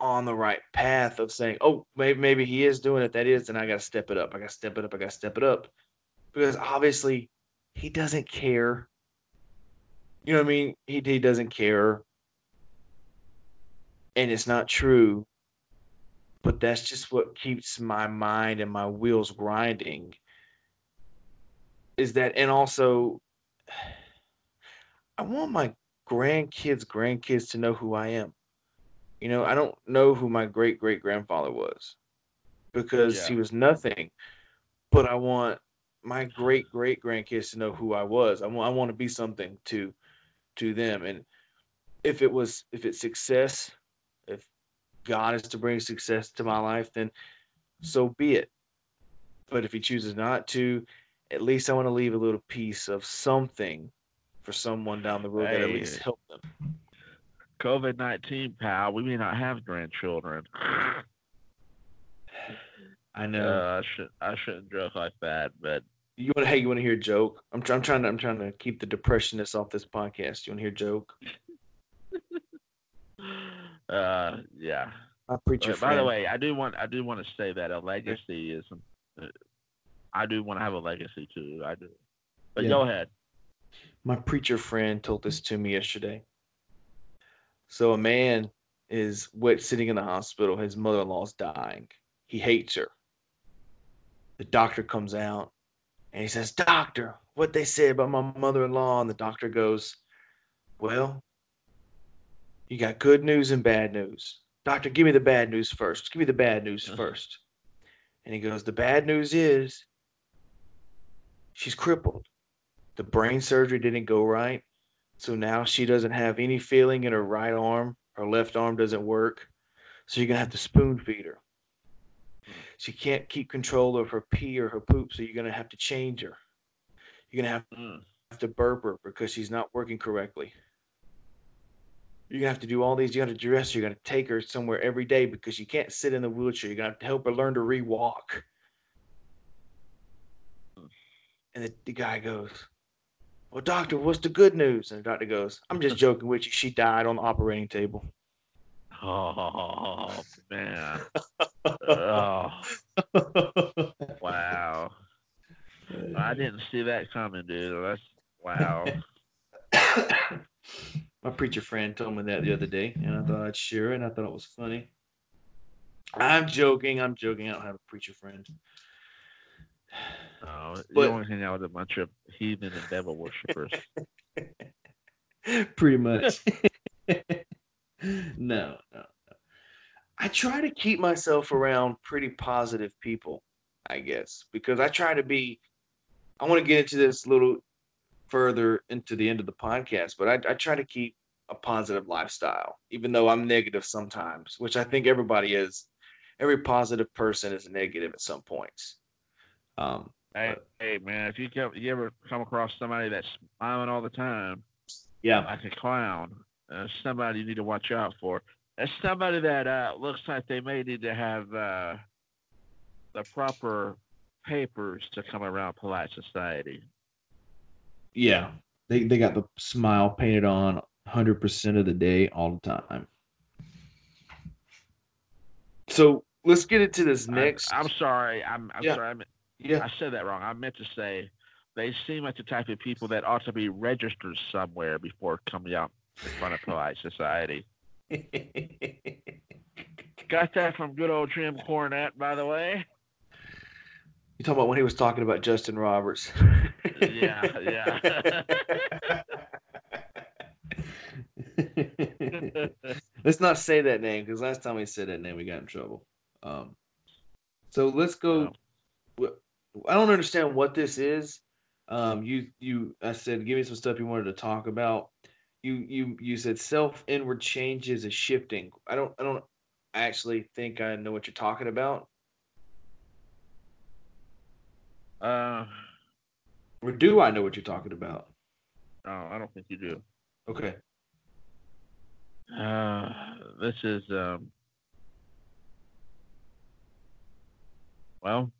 on the right path of saying, oh, maybe maybe he is doing it. That is, and I got to step it up. I got to step it up. I got to step it up because obviously he doesn't care. You know what I mean? He he doesn't care, and it's not true. But that's just what keeps my mind and my wheels grinding. Is that, and also, [sighs] I want my grandkids' grandkids to know who I am. You know, I don't know who my great great grandfather was because he was nothing. But I want my great great grandkids to know who I was. I want I want to be something to to them. And if it was if it's success, if God is to bring success to my life, then so be it. But if he chooses not to, at least I want to leave a little piece of something for someone down the road that at least help them. COVID nineteen, pal. We may not have grandchildren. [sighs] I Uh, I should I shouldn't joke like that, but You want to? Hey, you want to hear a joke? I'm, I'm trying to. I'm trying to keep the depressionists off this podcast. You want to hear a joke? [laughs] uh, yeah. My preacher But by the way, I do want I do want to say that a legacy is. uh, I do want to have a legacy too. I do. But Yeah. go ahead. my preacher friend told this to me yesterday. So a man is wet sitting in the hospital. His mother-in-law's dying. He hates her. The doctor comes out and he says, "Doctor, what they say about my mother-in-law?" And the doctor goes, "Well, you got good news and bad news. Doctor, give me the bad news first. Give me the bad news uh-huh. first." And he goes, "The bad news is she's crippled." the brain surgery didn't go right. So now she doesn't have any feeling in her right arm. Her left arm doesn't work. So you're going to have to spoon feed her. She can't keep control of her pee or her poop. So you're going to have to change her. You're going to have Mm. to burp her because she's not working correctly. You're going to have to do all these. You got to dress her. You're going to take her somewhere every day because she can't sit in the wheelchair. You're going to have to help her learn to re-walk. And the, the guy goes, Well, doctor, what's the good news? And the doctor goes, I'm just [laughs] joking with you. She died on the operating table. Oh man. [laughs] oh wow. I didn't see that coming, dude. That's wow. [coughs] My preacher friend told me that the other day, and I thought I'd share it, and I thought it was funny. I'm joking. I'm joking. I don't have a preacher friend. Oh, But- you only hang out with a bunch of heathen and devil worshippers. [laughs] Pretty much. [laughs] [laughs] no, no, no. I try to keep myself around pretty positive people, I guess, because I try to be. I want to get into this a little further into the end of the podcast, but I, I try to keep a positive lifestyle, even though I'm negative sometimes, which I think everybody is. Every positive person is negative at some points. Um, hey, hey, man, if you come, you ever come across somebody that's smiling all the time, yeah, like a clown, uh, somebody you need to watch out for. That's somebody that uh, looks like they may need to have uh, the proper papers to come around polite society. Yeah. They they got the smile painted on 100% of the day all the time. So, let's get into this I'm- next. I'm, sorry. I'm, I'm Yeah. sorry. I, meant, yeah. I said that wrong. I meant to say they seem like the type of people that ought to be registered somewhere before coming out in front of polite society. [laughs] Got that from good old Jim Cornette, by the way. You talking about when he was talking about Justin Roberts? [laughs] Yeah, yeah. [laughs] let's not say that name because last time we said that name, we got in trouble. Um, so let's go. wh- I don't understand what this is. Um, you you I said give me some stuff you wanted to talk about. You you you said self inward changes is shifting. I don't I don't actually think I know what you're talking about? Uh, Or do I know what you're talking about? no, I don't think you do. Okay. Uh, this is um. Well,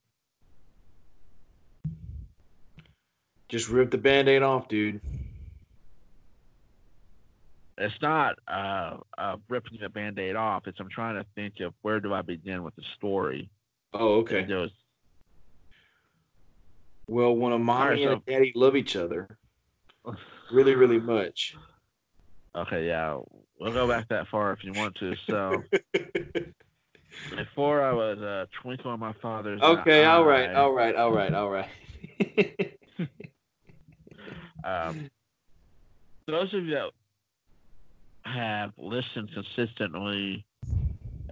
Just rip the band-aid off, dude. It's not uh, uh ripping the band-aid off. It's I'm trying to think of where do I begin with the story. Oh, okay. Goes, Well, when a mommy Alright, and a daddy love each other really, really much. okay, yeah, we'll go back that far if you want to. So [laughs] before I was a twinkle on my father's okay, all right all right all right all right [laughs] Um, those of you that have listened consistently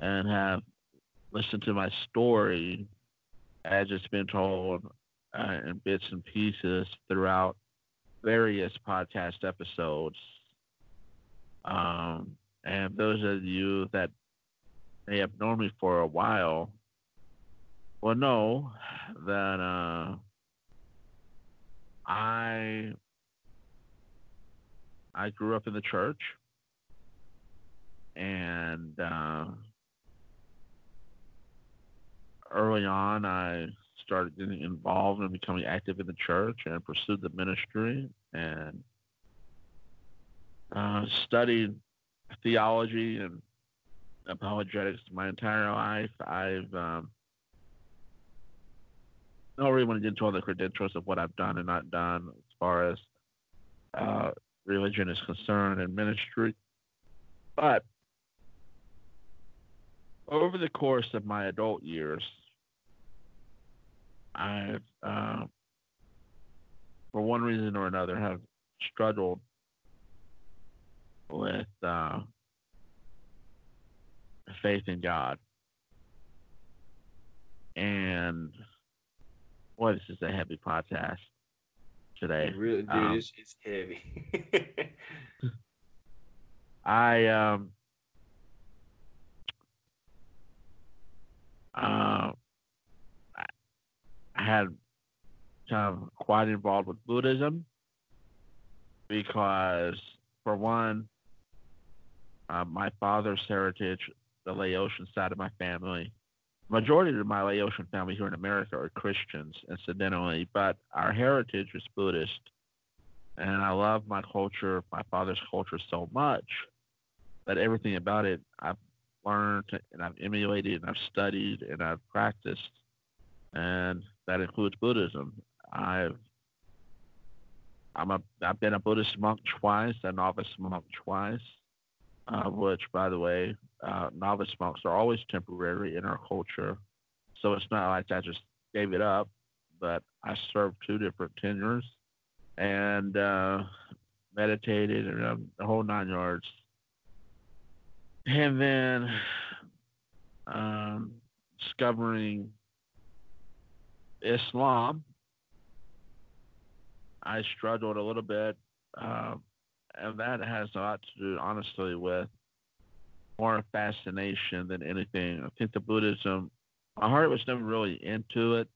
and have listened to my story as it's been told uh, in bits and pieces throughout various podcast episodes, um, and those of you that may have known me for a while will know that uh, I I grew up in the church, and uh, early on, I started getting involved and becoming active in the church and pursued the ministry and uh, studied theology and apologetics my entire life. I've um, I don't really want to get into all the credentials of what I've done and not done as far as uh, religion is concerned and ministry. But over the course of my adult years, I've, uh, for one reason or another, have struggled with uh, faith in God. And boy, this is a heavy podcast today. really, dude, Um, it's, it's heavy. [laughs] I um uh, I I had kind of quite involved with Buddhism because, for one, uh, my father's heritage, the Laotian side of my family, majority of my Laotian family here in America are Christians, incidentally, but our heritage is Buddhist. And I love my culture, my father's culture so much that everything about it I've learned and I've emulated and I've studied and I've practiced. And that includes Buddhism. I've I'm a I've been a Buddhist monk twice, a novice monk twice, uh, which by the way, uh, novice monks are always temporary in our culture. So it's not like I just gave it up, but I served two different tenures and uh, meditated and um, the whole nine yards. And then um, discovering Islam, I struggled a little bit, uh, and that has a lot to do, honestly, with more fascination than anything. I think the Buddhism, my heart was never really into it.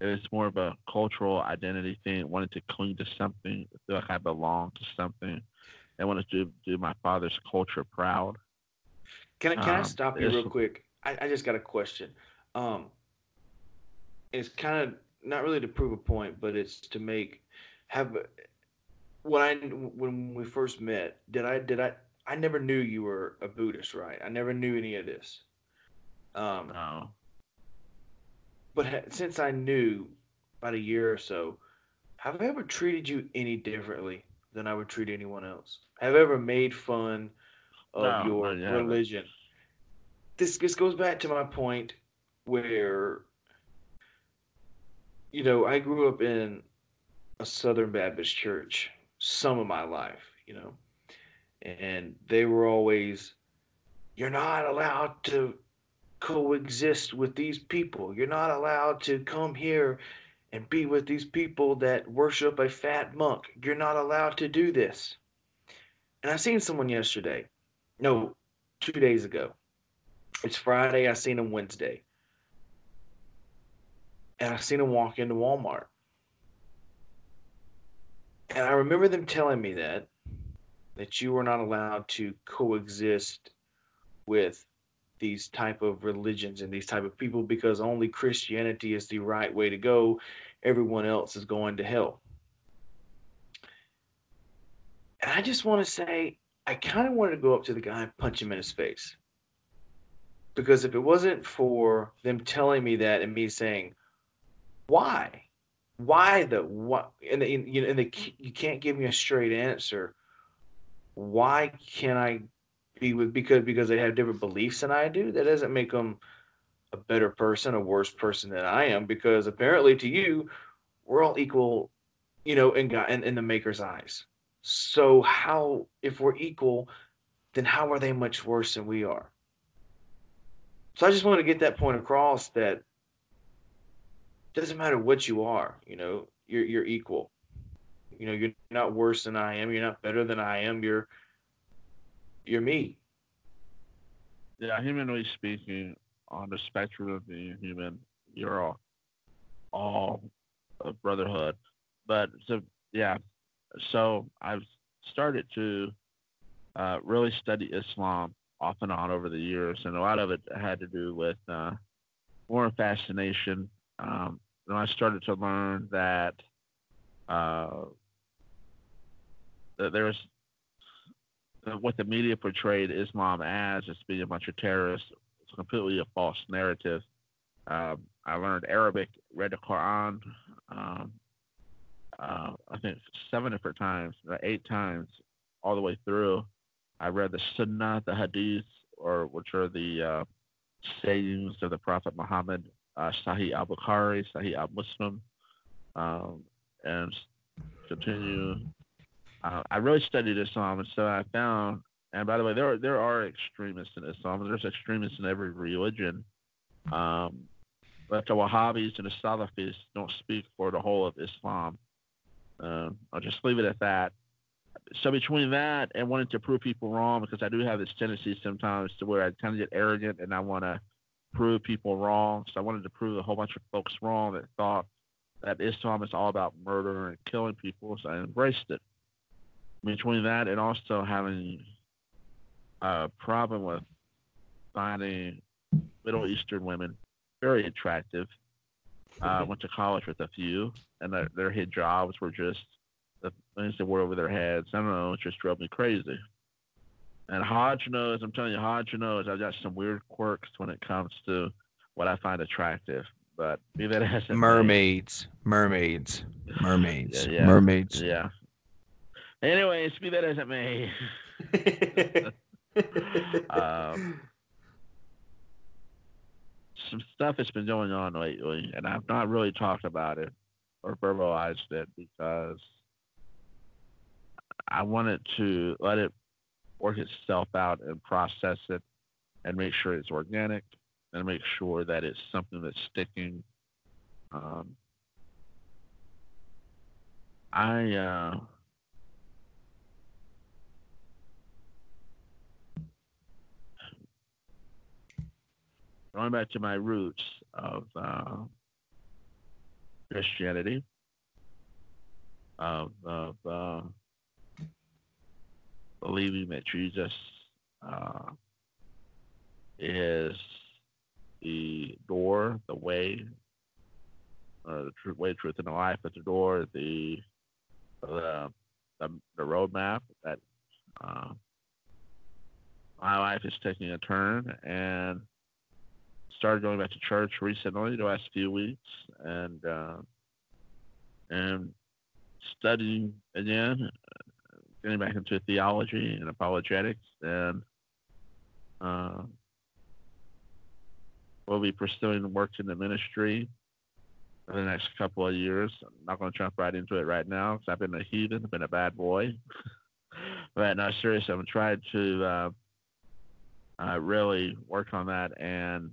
It was more of a cultural identity thing, wanted to cling to something, feel like I belonged to something. I wanted to do my father's culture proud. Can I can I Um, stop you real quick? I, I just got a question. Um, it's kind of not really to prove a point, but it's to make have when I when we first met. Did I did I I never knew you were a Buddhist, right? I never knew any of this. Um, No. but ha- since I knew about a year or so, have I ever treated you any differently than I would treat anyone else? Have I ever made fun of No, your no, you haven't. religion? This this goes back to my point where you know, I grew up in a Southern Baptist church some of my life, you know, and they were always, you're not allowed to coexist with these people. You're not allowed to come here and be with these people that worship a fat monk. You're not allowed to do this. And I seen someone yesterday, no, two days ago, It's Friday. I seen him Wednesday. And I seen him walk into Walmart. And I remember them telling me that that you were not allowed to coexist with these type of religions and these type of people because only Christianity is the right way to go. Everyone else is going to hell. And I just want to say, I kind of wanted to go up to the guy and punch him in his face. Because if it wasn't for them telling me that and me saying, why? Why the what? And, the, you know, and the, you can't give me a straight answer. Why can't I be with because because they have different beliefs than I do? That doesn't make them a better person, a worse person than I am. Because apparently, to you, we're all equal, you know, in God, in, in the Maker's eyes. So how, if we're equal, then how are they much worse than we are? So I just want to get that point across that it doesn't matter what you are, you know, you're you're equal. You know, you're not worse than I am, you're not better than I am, you're you're me. Yeah, humanly speaking, on the spectrum of being human, you're all all a brotherhood. But so yeah, so I've started to uh, really study Islam off and on over the years, and a lot of it had to do with uh, more fascination. Um, and I started to learn that uh, that there's what the media portrayed Islam as as being a bunch of terrorists. It's completely a false narrative. Um, I learned Arabic, read the Quran, um, uh, I think seven different times, or eight times, all the way through. I read the Sunnah, the Hadith, or which are the uh, sayings of the Prophet Muhammad, uh, Sahih al Bukhari, Sahih al Muslim, um, and continue. Uh, I really studied Islam, and so I found. And by the way, there are, there are extremists in Islam. There's extremists in every religion. Um, but the Wahhabis and the Salafis don't speak for the whole of Islam. Uh, I'll just leave it at that. So between that and wanting to prove people wrong, because I do have this tendency sometimes to where I kind of get arrogant and I want to prove people wrong. So I wanted to prove a whole bunch of folks wrong that thought that Islam is all about murder and killing people. So I embraced it. Between that and also having a problem with finding Middle Eastern women very attractive uh, went to college with a few, and their, their jobs were just the things that were over their heads. I don't know, it just drove me crazy. And Hodge knows, I'm telling you, Hodge knows I've got some weird quirks when it comes to what I find attractive. But be that [laughs] as it mermaids, may. mermaids, mermaids, yeah, yeah, mermaids. Yeah. Anyways, be that as it may. [laughs] [laughs] um, some stuff that's been going on lately, and I've not really talked about it or verbalized it because I wanted to let it work itself out and process it and make sure it's organic and make sure that it's something that's sticking. Um, I uh, going back to my roots of uh, Christianity, of, of uh, believing that Jesus uh, is the door, the way, uh, the truth, way, truth, and the life, but the door, the the the, the roadmap that uh, my life is taking a turn, and started going back to church recently, the last few weeks, and uh, and studying again, getting back into theology and apologetics, and uh, we'll be pursuing work in the ministry for the next couple of years. I'm not going to jump right into it right now because I've been a heathen, I've been a bad boy. [laughs] but no, seriously, I'm trying to uh, uh, really work on that and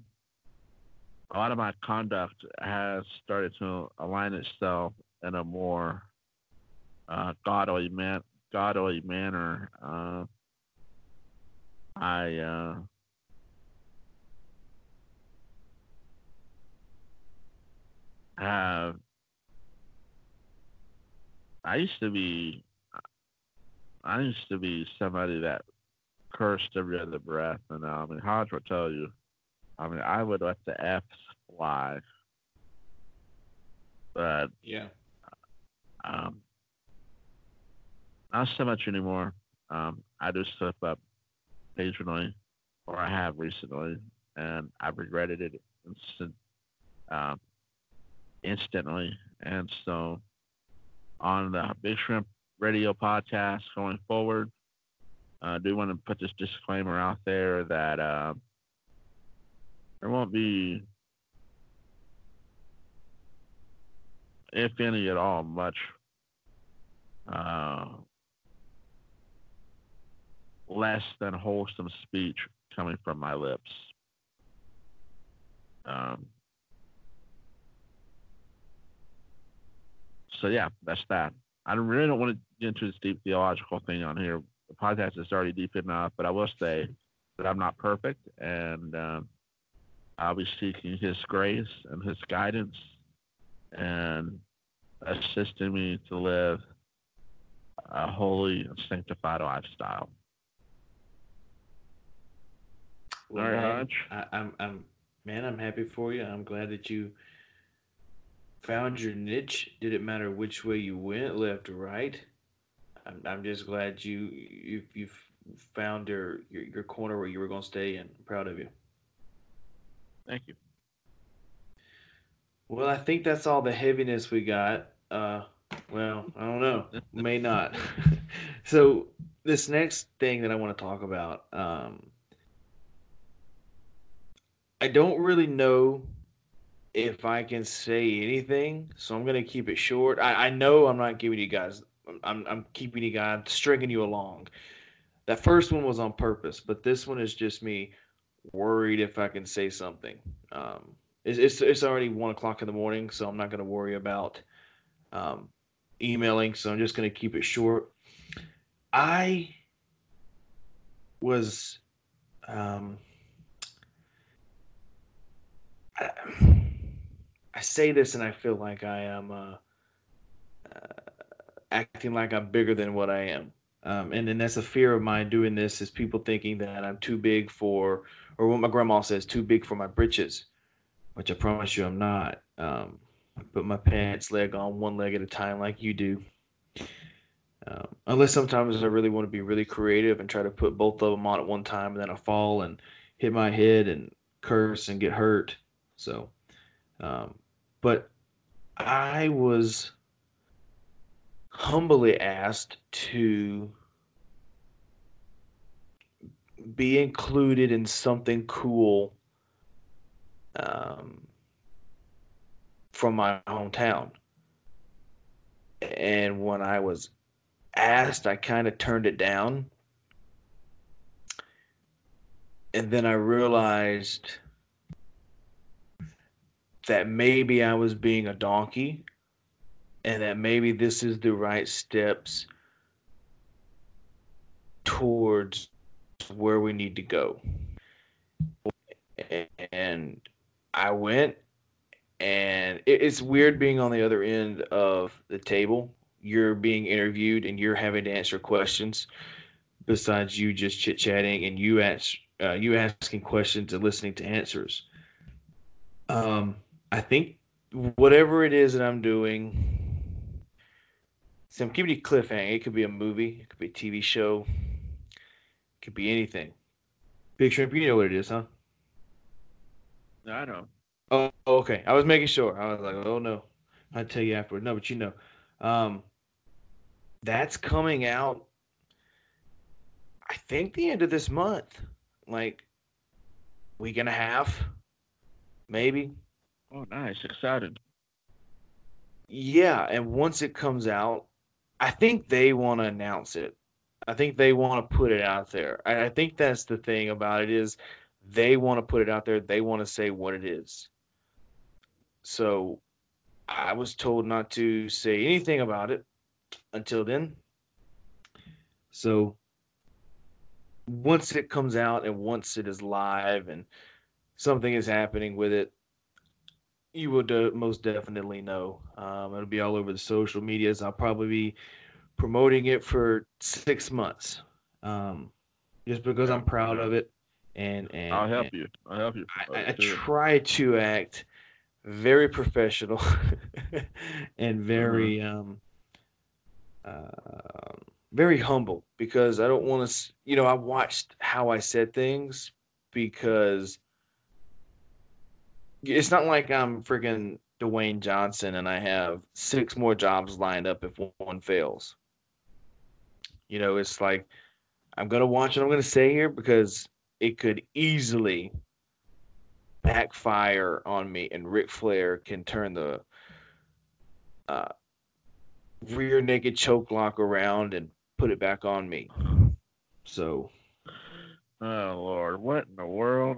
a lot of my conduct has started to align itself in a more uh, godly man godly manner. Uh, I uh, have. I used to be. I used to be somebody that cursed every other breath, and uh, i mean Hodge will tell you I mean, I would let the F's fly, but Yeah. um, not so much anymore. Um, I do stuff up occasionally, or I have recently, and I've regretted it instant, um, instantly. And so, on the Big Shrimp Radio podcast going forward, uh, I do want to put this disclaimer out there that uh, there won't be, if any at all, much uh, less than wholesome speech coming from my lips. Um, so yeah, that's that. I really don't want to get into this deep theological thing on here. The podcast is already deep enough, but I will say that I'm not perfect, and um, I'll be seeking His grace and His guidance, and assisting me to live a holy and sanctified lifestyle. Well, All right, man, Hodge. I, I'm, I'm, man, I'm happy for you. I'm glad that you found your niche. Didn't matter which way you went, left or right. I'm, I'm just glad you, you, you've found your, your, your corner where you were going to stay, and I'm proud of you. Thank you. Well, I think that's all the heaviness we got. Uh, well, I don't know, may not. [laughs] so this next thing that I want to talk about, um, I don't really know if I can say anything, so I'm gonna keep it short. I, I know I'm not giving you guys, I'm I'm keeping you guys stringing you along. That first one was on purpose, but this one is just me worried if I can say something. Um, it's, it's it's already one o'clock in the morning, so I'm not gonna worry about um, emailing. So I'm just gonna keep it short. I was um, I, I say this and I feel like I am uh, uh, acting like I'm bigger than what I am. Um, and then that's a fear of mine doing this is people thinking that I'm too big for, or what my grandma says, too big for my britches, which I promise you I'm not. Um, put my pants leg on one leg at a time like you do. Um, unless sometimes I really want to be really creative and try to put both of them on at one time, and then I fall and hit my head and curse and get hurt. So, um, but I was humbly asked to be included in something cool um, from my hometown. And when I was asked, I kind of turned it down. And then I realized that maybe I was being a donkey and that maybe this is the right steps towards where we need to go. And I went, and it's weird being on the other end of the table. You're being interviewed and you're having to answer questions besides you just chit chatting and you ask, uh, you asking questions and listening to answers. Um, I think whatever it is that I'm doing, so I'm giving you a cliffhanger. It could be a movie, it could be a TV show, it could be anything. Big Shrimp, you know what it is, huh? I know. Oh, okay. I was making sure. I was like, oh no, I'll tell you afterward. No, but you know, um, that's coming out. I think the end of this month, like week and a half, maybe. Oh, nice. Excited. Yeah, and once it comes out, I think they want to announce it. I think they want to put it out there. I, I think that's the thing about it is they want to put it out there. They want to say what it is. So I was told not to say anything about it until then. So once it comes out and once it is live and something is happening with it, you will most definitely know. Um, it'll be all over the social medias. I'll probably be promoting it for six months, um, just because I'm proud of it. And and I'll help and you. I'll help you. I, I it. try to act very professional [laughs] and very um uh, very humble because I don't want to. You know, I watched how I said things because it's not like I'm freaking Dwayne Johnson and I have six more jobs lined up if one fails. You know, it's like I'm gonna watch what I'm gonna say here because it could easily backfire on me, and Ric Flair can turn the uh, rear naked choke lock around and put it back on me. So Oh Lord, what in the world?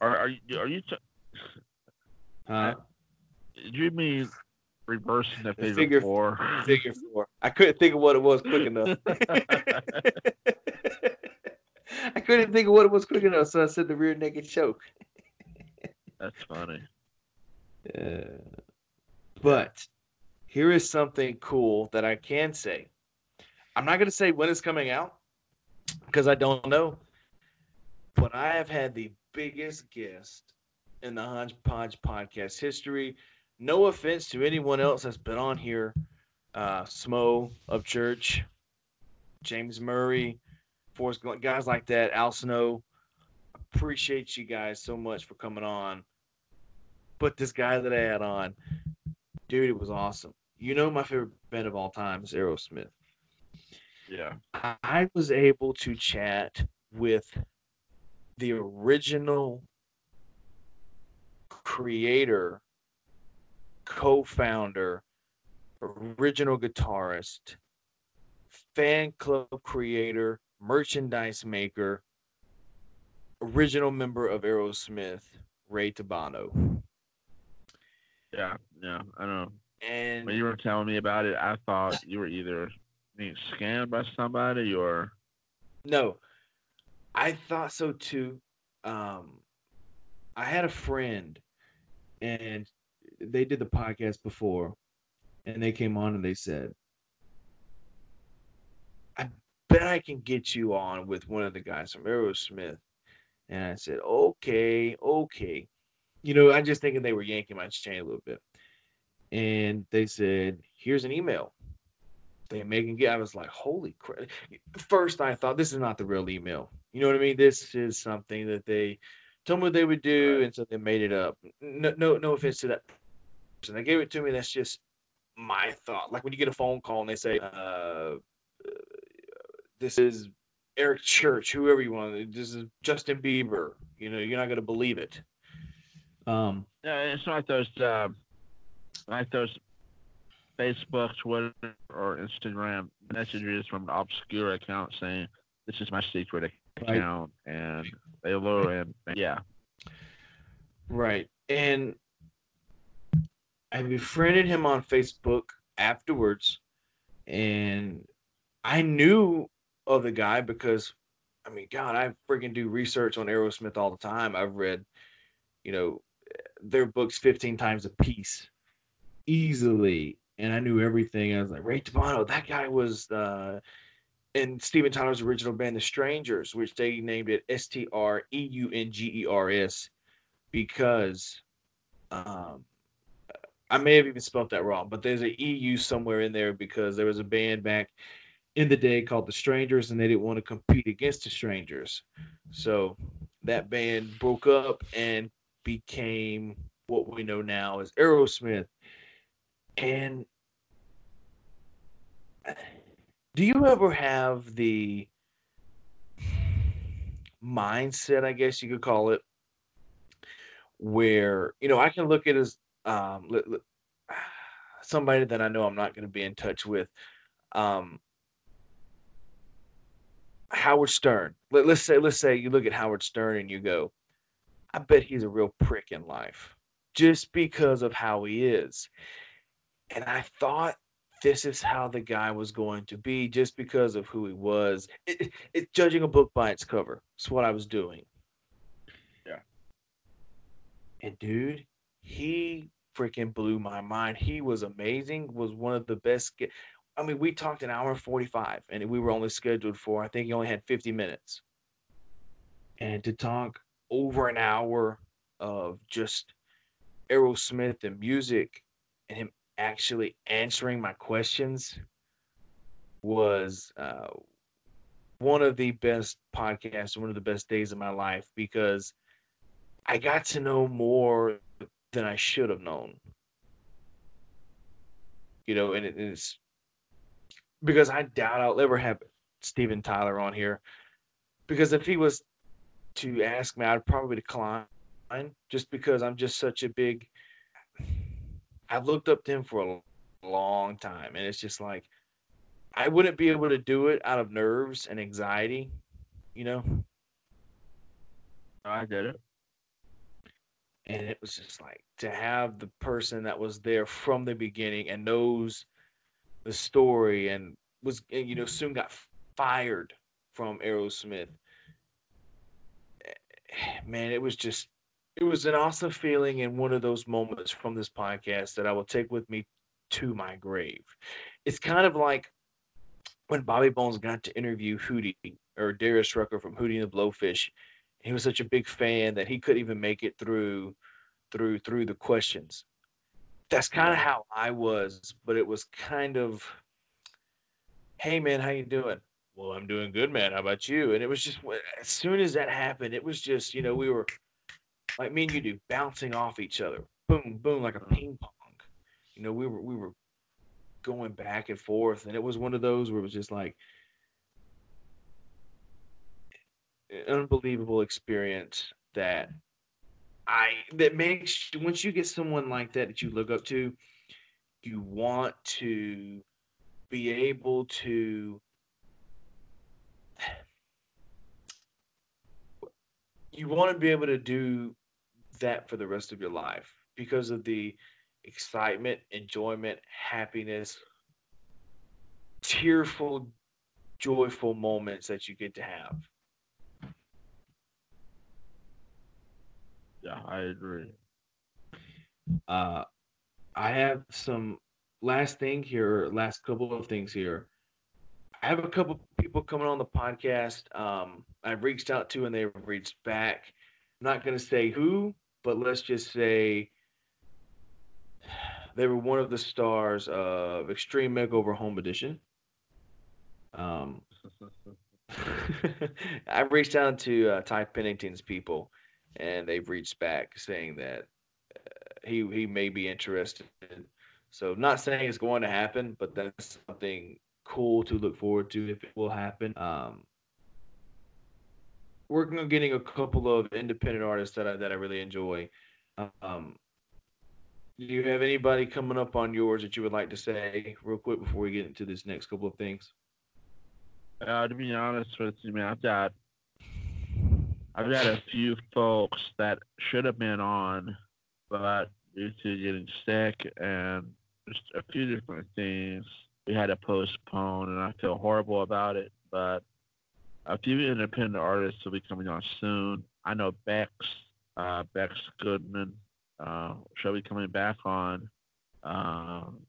Are are you are you? T- uh, did you mean reversing the figure, figure- four? figure four. I couldn't think of what it was quick enough. [laughs] [laughs] I couldn't think of what it was quick enough, so I said the rear naked choke. That's funny. Uh, but here is something cool that I can say. I'm not going to say when it's coming out because I don't know. But I have had the biggest guest in the Hodgepodge podcast history. No offense to anyone else that's been on here. Uh, Smo of Church, James Murray, Forrest, guys like that, Al Snow. Appreciate you guys so much for coming on. But this guy that I had on, dude, it was awesome. You know, my favorite band of all time is Aerosmith. Yeah. I was able to chat with the original creator, co founder, original guitarist, fan club creator, merchandise maker, original member of Aerosmith, Ray Tabano. Yeah. Yeah. I know. And When you were telling me about it, I thought you were either being scammed by somebody or No, I thought so too. Um, I had a friend, and they did the podcast before, and they came on and they said, "I bet I can get you on with one of the guys from Aerosmith." And I said, "Okay, okay." You know, I'm just thinking they were yanking my chain a little bit, and they said, "Here's an email." they make and get. I was like, holy crap. First, I thought this is not the real email. You know what I mean? This is something that they told me what they would do, and so they made it up. No, no, no offense to that person. They gave it to me. That's just my thought. Like when you get a phone call and they say, uh, "This is Eric Church, whoever you want. This is Justin Bieber." You know, you're not gonna believe it. Um, yeah, it's not like those uh, like those Facebook, Twitter, or Instagram messages from an obscure account saying this is my secret Right. account and they lure in yeah. Right. And I befriended him on Facebook afterwards. And I knew of the guy because, I mean, God, I freaking do research on Aerosmith all the time. I've read, you know, their books 15 times a piece easily. And I knew everything. I was like, Ray Tabano, that guy was uh, in Steven Tyler's original band, The Strangeurs, which they named it S T R E U N G E R S because um, I may have even spelt that wrong, but there's an EU somewhere in there because there was a band back in the day called The Strangers and they didn't want to compete against The Strangers. So that band broke up and became what we know now as Aerosmith. And do you ever have the mindset, I guess you could call it, where you know I can look at as um, [sighs] somebody that I know I'm not going to be in touch with. Um, Howard Stern. Let, let's say let's say you look at Howard Stern and you go, I bet he's a real prick in life, just because of how he is. And I thought this is how the guy was going to be, just because of who he was. It, it- it's judging a book by its cover. It's what I was doing. Yeah. And dude, he freaking blew my mind. He was amazing. Was one of the best. I mean, we talked an hour 45 and we were only scheduled for, I think he only had 50 minutes. And to talk over an hour of just Aerosmith and music and him actually answering my questions was uh, one of the best podcasts, one of the best days of my life because I got to know more than I should have known. You know, and it, it's because I doubt I'll ever have Steven Tyler on here. Because if he was to ask me, I'd probably decline just because I'm just such a big. I've looked up to him for a long time, and it's just like I wouldn't be able to do it out of nerves and anxiety, you know. I did it. And it was just like to have the person that was there from the beginning and knows the story and was you know soon got fired from Aerosmith. Eh, man, it was just it was an awesome feeling and one of those moments from this podcast that I will take with me to my grave. It's kind of like when Bobby Bones got to interview Hootie or Darius Rucker from Hootie and the Blowfish. He was such a big fan that he couldn't even make it through through through the questions. That's kind of how I was, but it was kind of hey man, how you doing? Well, I'm doing good, man. How about you? And it was just as soon as that happened, it was just you know we were like me and you do bouncing off each other, boom, boom, like a uh-huh. ping pong. You know, we were we were going back and forth, and it was one of those where it was just like an unbelievable experience that I that makes once you get someone like that that you look up to, you want to be able to you want to be able to do that for the rest of your life because of the excitement, enjoyment, happiness, tearful, joyful moments that you get to have. Yeah, I agree. Uh, I have some last thing here, last couple of things here. I have a couple people coming on the podcast. Um, I've reached out to and they've reached back. I'm not going to say who, but let's just say they were one of the stars of Extreme Makeover Home Edition. Um, [laughs] I've reached out to uh, Ty Pennington's people, and they've reached back saying that uh, he he may be interested so not saying it's going to happen, but that's something cool to look forward to if it will happen. Um, working on getting a couple of independent artists that I that I really enjoy. Um, do you have anybody coming up on yours that you would like to say real quick before we get into this next couple of things? Uh, to be honest with you, man, I've got I've got a few folks that should have been on, but due to getting sick and just a few different things we had to postpone, and I feel horrible about it. But a few independent artists will be coming on soon. I know Bex, uh, Bex Goodman, uh, she'll be coming back on um,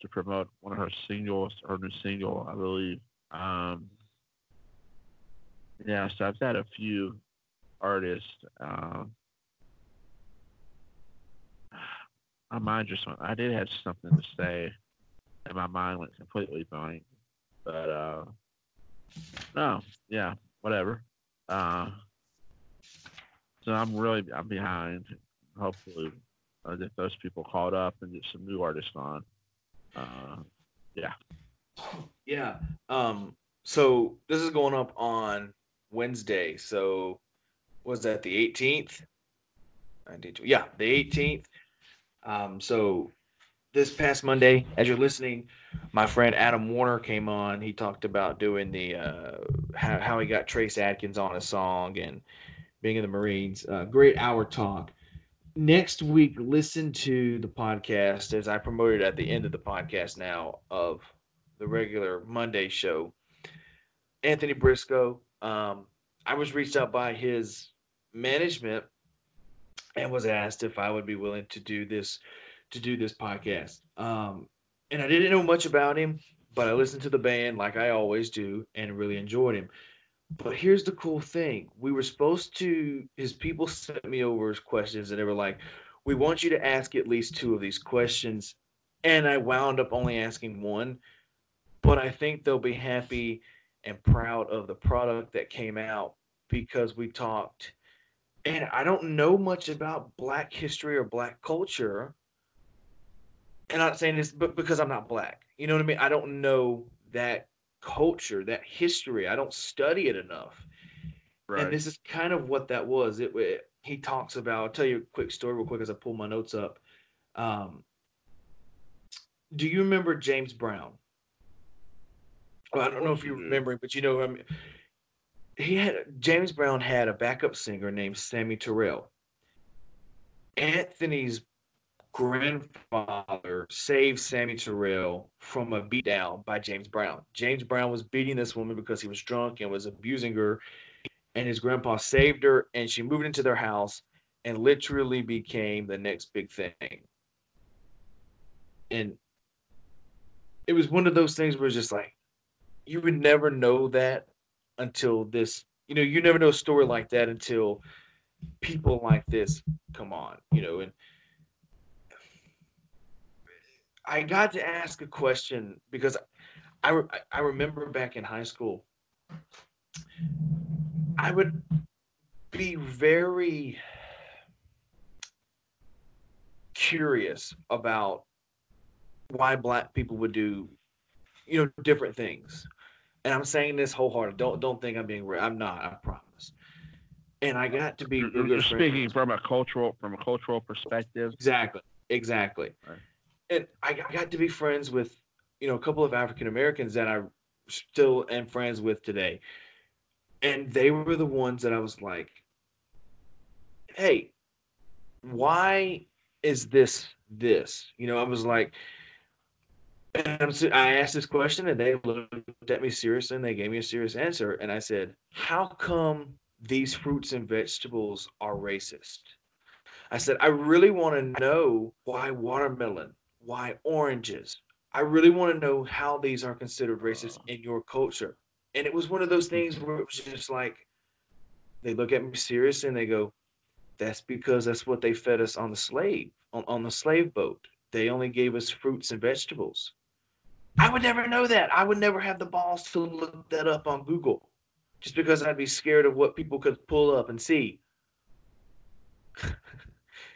to promote one of her singles, her new single, I believe. Um, yeah, so I've had a few artists. Um, my mind just went. I did have something to say, and my mind went completely blank. But uh, no, yeah, whatever. Uh, so I'm really I'm behind. Hopefully, uh, get those people caught up and get some new artists on. Uh, yeah. Yeah. Um. So this is going up on Wednesday. So was that the 18th? Yeah, the 18th. Um, so this past Monday, as you're listening, my friend Adam Warner came on. He talked about doing the uh, how, how he got Trace Adkins on a song and being in the Marines. Uh, great hour talk. Next week, listen to the podcast as I promoted at the end of the podcast now of the regular Monday show. Anthony Briscoe. Um, I was reached out by his management and was asked if I would be willing to do this to do this podcast. Um, and I didn't know much about him, but I listened to the band like I always do and really enjoyed him. But here's the cool thing: we were supposed to. His people sent me over his questions, and they were like, "We want you to ask at least two of these questions." And I wound up only asking one, but I think they'll be happy and proud of the product that came out because we talked. And I don't know much about Black history or Black culture. And I'm not saying this, but because I'm not Black, you know what I mean. I don't know that culture, that history. I don't study it enough. Right. And this is kind of what that was. It, it he talks about. I'll tell you a quick story real quick as I pull my notes up. Um, do you remember James Brown? Well, I don't know if you remember, but you know, mean, he had James Brown had a backup singer named Tammi Terrell. Anthony's grandfather saved Tammi Terrell from a beatdown by James Brown. James Brown was beating this woman because he was drunk and was abusing her, and his grandpa saved her, and she moved into their house and literally became the next big thing. And it was one of those things where it's just like you would never know that until this you know you never know a story like that until people like this come on you know and i got to ask a question because i i remember back in high school i would be very curious about why black people would do you know different things and i'm saying this wholehearted don't don't think i'm being real. i'm not i promise and i got to be You're, you're speaking from a cultural from a cultural perspective. exactly exactly Right. and I got to be friends with you know a couple of african americans that i still am friends with today and they were the ones that i was like hey why is this this you know i was like and I asked this question and they looked at me seriously and they gave me a serious answer. And I said, How come these fruits and vegetables are racist? I said, I really want to know why watermelon, why oranges. I really want to know how these are considered racist in your culture. And it was one of those things where it was just like, they look at me seriously and they go, That's because that's what they fed us on the slave, on, on the slave boat. They only gave us fruits and vegetables. I would never know that. I would never have the balls to look that up on Google just because I'd be scared of what people could pull up and see. [laughs]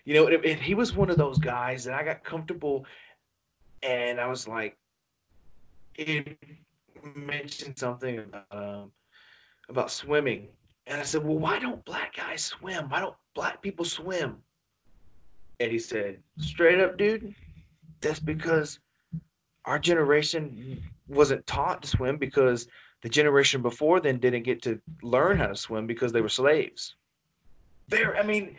you know, and he was one of those guys that I got comfortable and I was like, he mentioned something about, um, about swimming. And I said, Well, why don't black guys swim? Why don't black people swim? And he said, Straight up, dude, that's because our generation wasn't taught to swim because the generation before then didn't get to learn how to swim because they were slaves. There, I mean,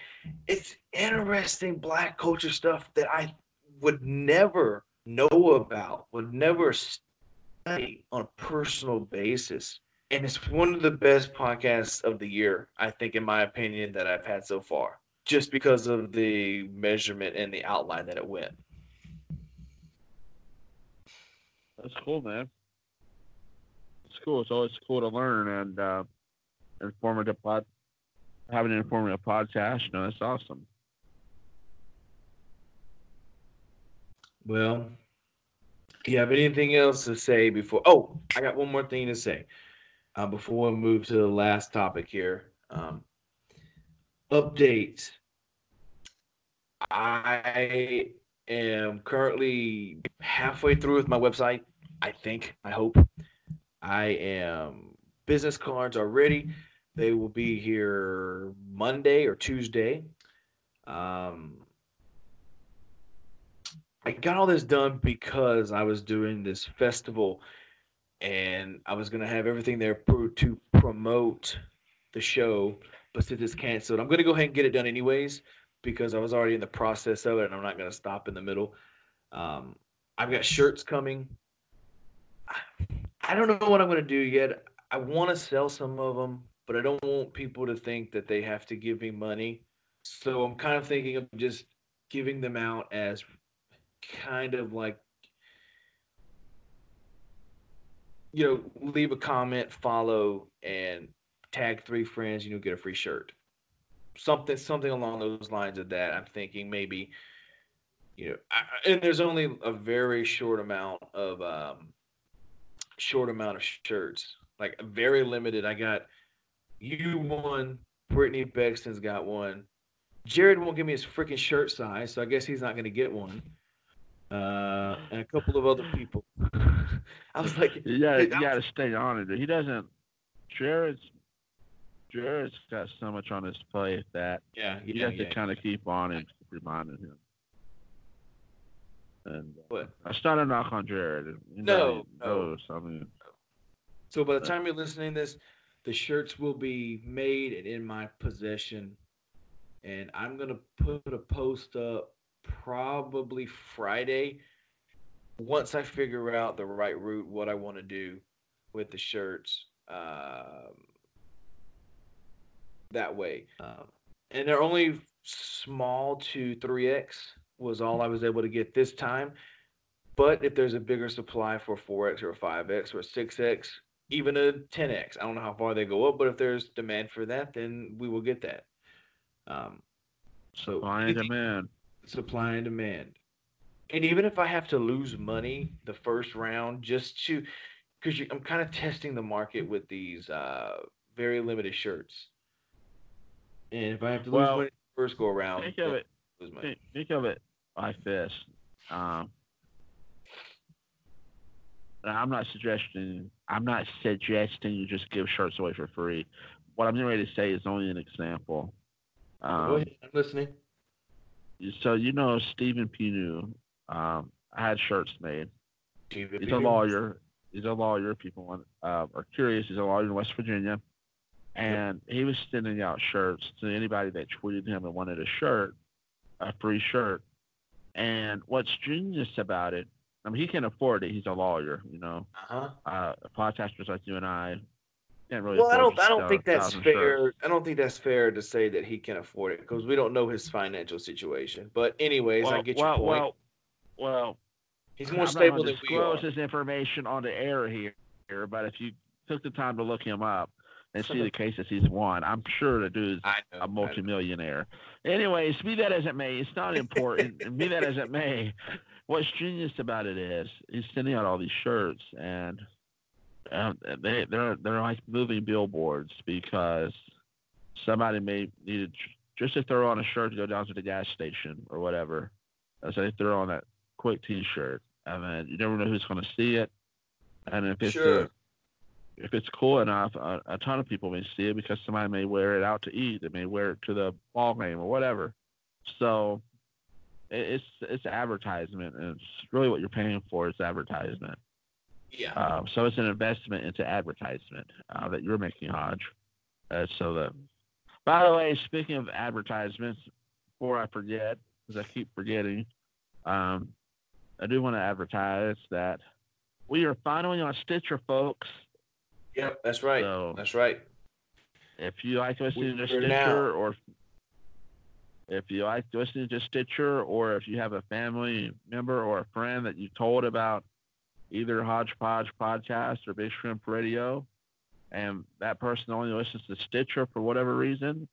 it's interesting black culture stuff that I would never know about, would never study on a personal basis. And it's one of the best podcasts of the year, I think, in my opinion, that I've had so far, just because of the measurement and the outline that it went. That's cool, man. It's cool. It's always cool to learn and uh, informative pod. Having an informative podcast, you know, that's awesome. Well, you have anything else to say before? Oh, I got one more thing to say uh, before we move to the last topic here. Um, update. I am currently halfway through with my website. I think. I hope. I am. Business cards are ready. They will be here Monday or Tuesday. Um, I got all this done because I was doing this festival and I was going to have everything there to promote the show. But since it's canceled, I'm going to go ahead and get it done anyways because I was already in the process of it and I'm not going to stop in the middle. Um, I've got shirts coming. I don't know what I'm going to do yet. I want to sell some of them, but I don't want people to think that they have to give me money. So I'm kind of thinking of just giving them out as kind of like you know, leave a comment, follow, and tag three friends, and you'll get a free shirt. Something, something along those lines of that. I'm thinking maybe, you know, I, and there's only a very short amount of um, short amount of shirts, like very limited. I got you one, Brittany Bexton's got one. Jared won't give me his freaking shirt size, so I guess he's not going to get one. Uh, and a couple of other people. [laughs] I was like, You you gotta stay on it. He doesn't. Jared's Jared's got so much on his plate that yeah, you yeah, have yeah. to kind of keep on and reminding him. And uh, But it's not a knock on Jared. No, no. knows. I mean, so by the time you're listening to this, the shirts will be made and in my possession, and I'm gonna put a post up probably Friday. Once I figure out the right route, what I want to do with the shirts, um, that way. Um, and they're only small to 3x was all I was able to get this time. But if there's a bigger supply for 4x or 5x or 6x, even a 10x, I don't know how far they go up, but if there's demand for that, then we will get that. Um, so supply and demand. supply and demand. And even if I have to lose money the first round just to, because I'm kind of testing the market with these uh, very limited shirts. And if I have to lose Well, money first go around, Think of it. lose money. Think, of it like this. Um, I'm not suggesting. I'm not suggesting you just give shirts away for free. What I'm getting ready to say is only an example. go Um, ahead, I'm listening. so you know Stephen P. New um, had shirts made. Stephen He's a lawyer. He's a lawyer. People want, uh, are curious. He's a lawyer in West Virginia, and he was sending out shirts to anybody that tweeted him and wanted a shirt, a free shirt. And what's genius about it? I mean, he can afford it. He's a lawyer. You know, Uh-huh. uh, podcasters like you and I can't really. Well, I don't. I don't think that's fair. shirts. I don't think that's fair to say that he can afford it because we don't know his financial situation. But anyways, I Well, get your point. well, well, He's I'm more not stable than we are. disclose this information on the air here, but if you took the time to look him up and [laughs] see the cases he's won, I'm sure the dude's I know. I a multimillionaire. Anyways, be that as it may, it's not important. [laughs] be that as it may, what's genius about it is he's sending out all these shirts, and um, they they're they're like moving billboards because somebody may need to, just to throw on a shirt to go down to the gas station or whatever. So they throw on that quick T-shirt, and then you never know who's going to see it. And if it's Sure. a, if it's cool enough, a, a ton of people may see it because somebody may wear it out to eat. They may wear it to the ball game or whatever. So it, it's it's advertisement, and it's really what you're paying for is advertisement. Yeah. Um, so it's an investment into advertisement uh, that you're making, Hodge. Uh, so that. By the way, speaking of advertisements, before I forget, because I keep forgetting, um, I do want to advertise that we are finally on Stitcher, folks. Yep. That's right. So That's right. if you like listening to Stitcher, now- or if you like listening to Stitcher, or if you have a family member or a friend that you told about either Hodgepodge podcast or Big Shrimp Radio, and that person only listens to Stitcher for whatever reason,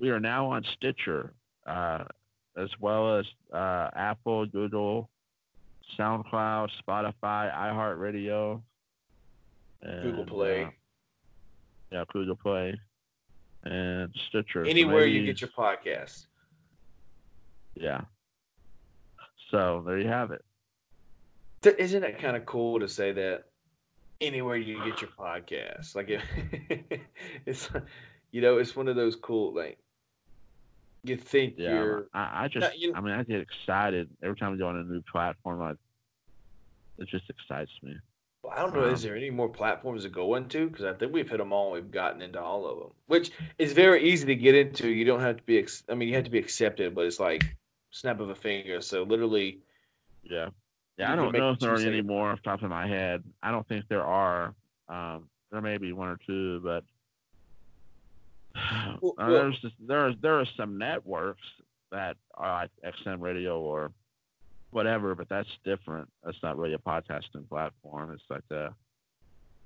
we are now on Stitcher, uh, as well as uh, Apple, Google, SoundCloud, Spotify, iHeartRadio, Google Play. uh, yeah, Google Play, and Stitcher. So Anywhere you get your podcast. yeah. So there you have it. Isn't it kind of cool to say that anywhere you get your podcast? Like it, [laughs] it's, you know, it's one of those cool like you think Yeah, you're I, I just, you- I mean, I get excited every time we go on a new platform. I, it just excites me. I don't know. Um, Is there any more platforms to go into? Because I think we've hit them all. We've gotten into all of them, which is very easy to get into. You don't have to be. Ex- I mean, you have to be accepted, but it's like snap of a finger. So literally, Yeah. Yeah, I don't know if there are any more off the top of my head. I don't think there are. Um, there may be one or two, but [sighs] Well, Uh, well- there's just, there's there are some networks that are like XM Radio or whatever, but that's different. That's not really a podcasting platform. It's like a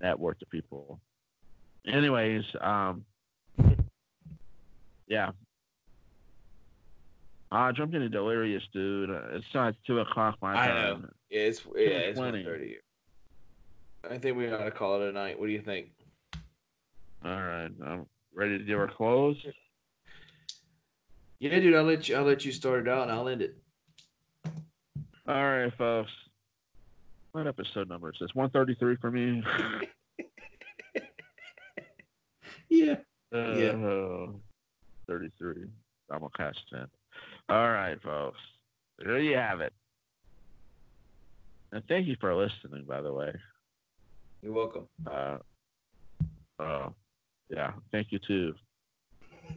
network to people. Anyways, um, [laughs] yeah. Uh, I'm getting delirious, dude. It's not two o'clock my I time. know. Yeah, it's yeah, it's 2:20. 1:30. I think we ought to call it a night. What do you think? All right, I'm ready to do our close. Yeah, dude, I'll let you. I'll let you start it out, and I'll end it. All right, folks. What episode number is this? 133 for me. [laughs] Yeah. Uh, 33. Simulcast 10. All right, folks. There you have it. And thank you for listening, by the way. You're welcome. Uh, uh, yeah, thank you too.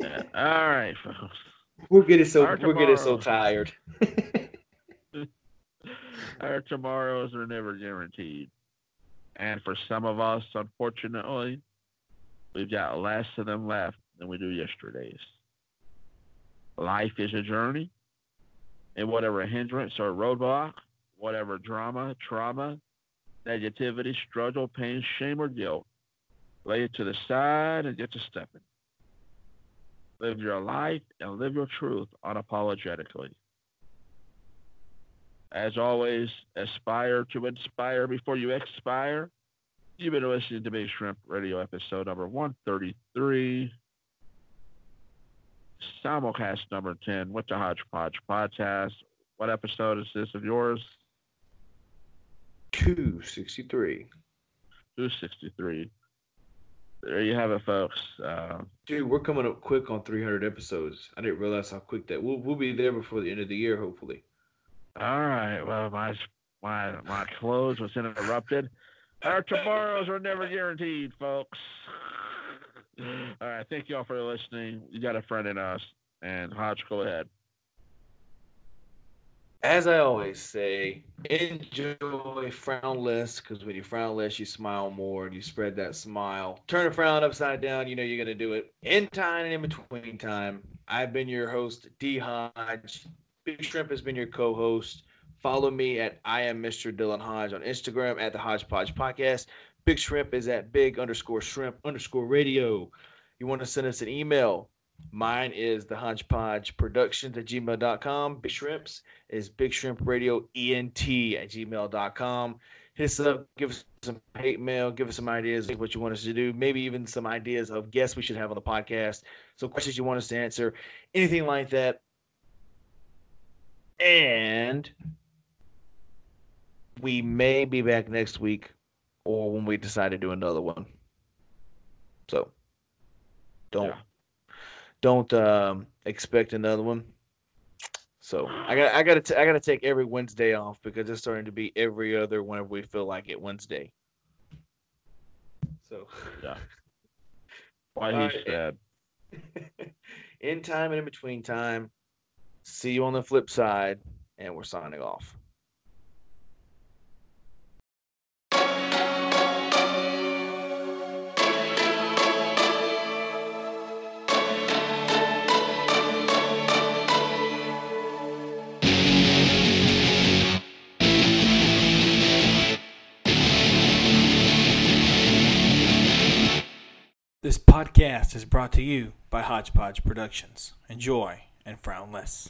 All right, folks. We're getting so we're getting so tired. [laughs] Our tomorrows are never guaranteed. And for some of us, unfortunately, we've got less of them left than we do yesterday's. Life is a journey, and whatever hindrance or roadblock, whatever drama, trauma, negativity, struggle, pain, shame, or guilt, lay it to the side and get to stepping. Live your life and live your truth unapologetically. As always, aspire to inspire before you expire. You've been listening to Big Shrimp Radio episode number 133, simulcast number 10 with the Hodgepodge podcast. What episode is this of yours? Two sixty three. 263. There you have it, folks. Uh, Dude, we're coming up quick on 300 episodes. I didn't realize how quick that. We'll we'll be there before the end of the year, hopefully. All right. Well, my my my close was interrupted. Our tomorrows are never guaranteed, folks. [laughs] All right. Thank you all for listening. You got a friend in us. And Hodge, go ahead. As I always say, enjoy frown less because when you frown less, you smile more and you spread that smile. Turn a frown upside down, you know you're going to do it. In time and in between time, I've been your host, D Hodge. Big Shrimp has been your co host. Follow me at I am Mr. Dylan Hodge on Instagram at the Hodgepodge Podcast. Big Shrimp is at big underscore shrimp underscore radio. You want to send us an email? Mine is the Hodgepodge Productions at gmail.com. Big Shrimps is Big Shrimp Radio ENT at gmail.com. Hit us up, give us some hate mail, give us some ideas of what you want us to do, maybe even some ideas of guests we should have on the podcast, some questions you want us to answer, anything like that. And we may be back next week or when we decide to do another one. So don't Yeah. don't um, expect another one. So I got I got to I got to take every Wednesday off because it's starting to be every other whenever we feel like it Wednesday. So [laughs] Why he right. said. [laughs] in time and in between time, see you on the flip side, and we're signing off. This podcast is brought to you by Hodgepodge Productions. Enjoy and frown less.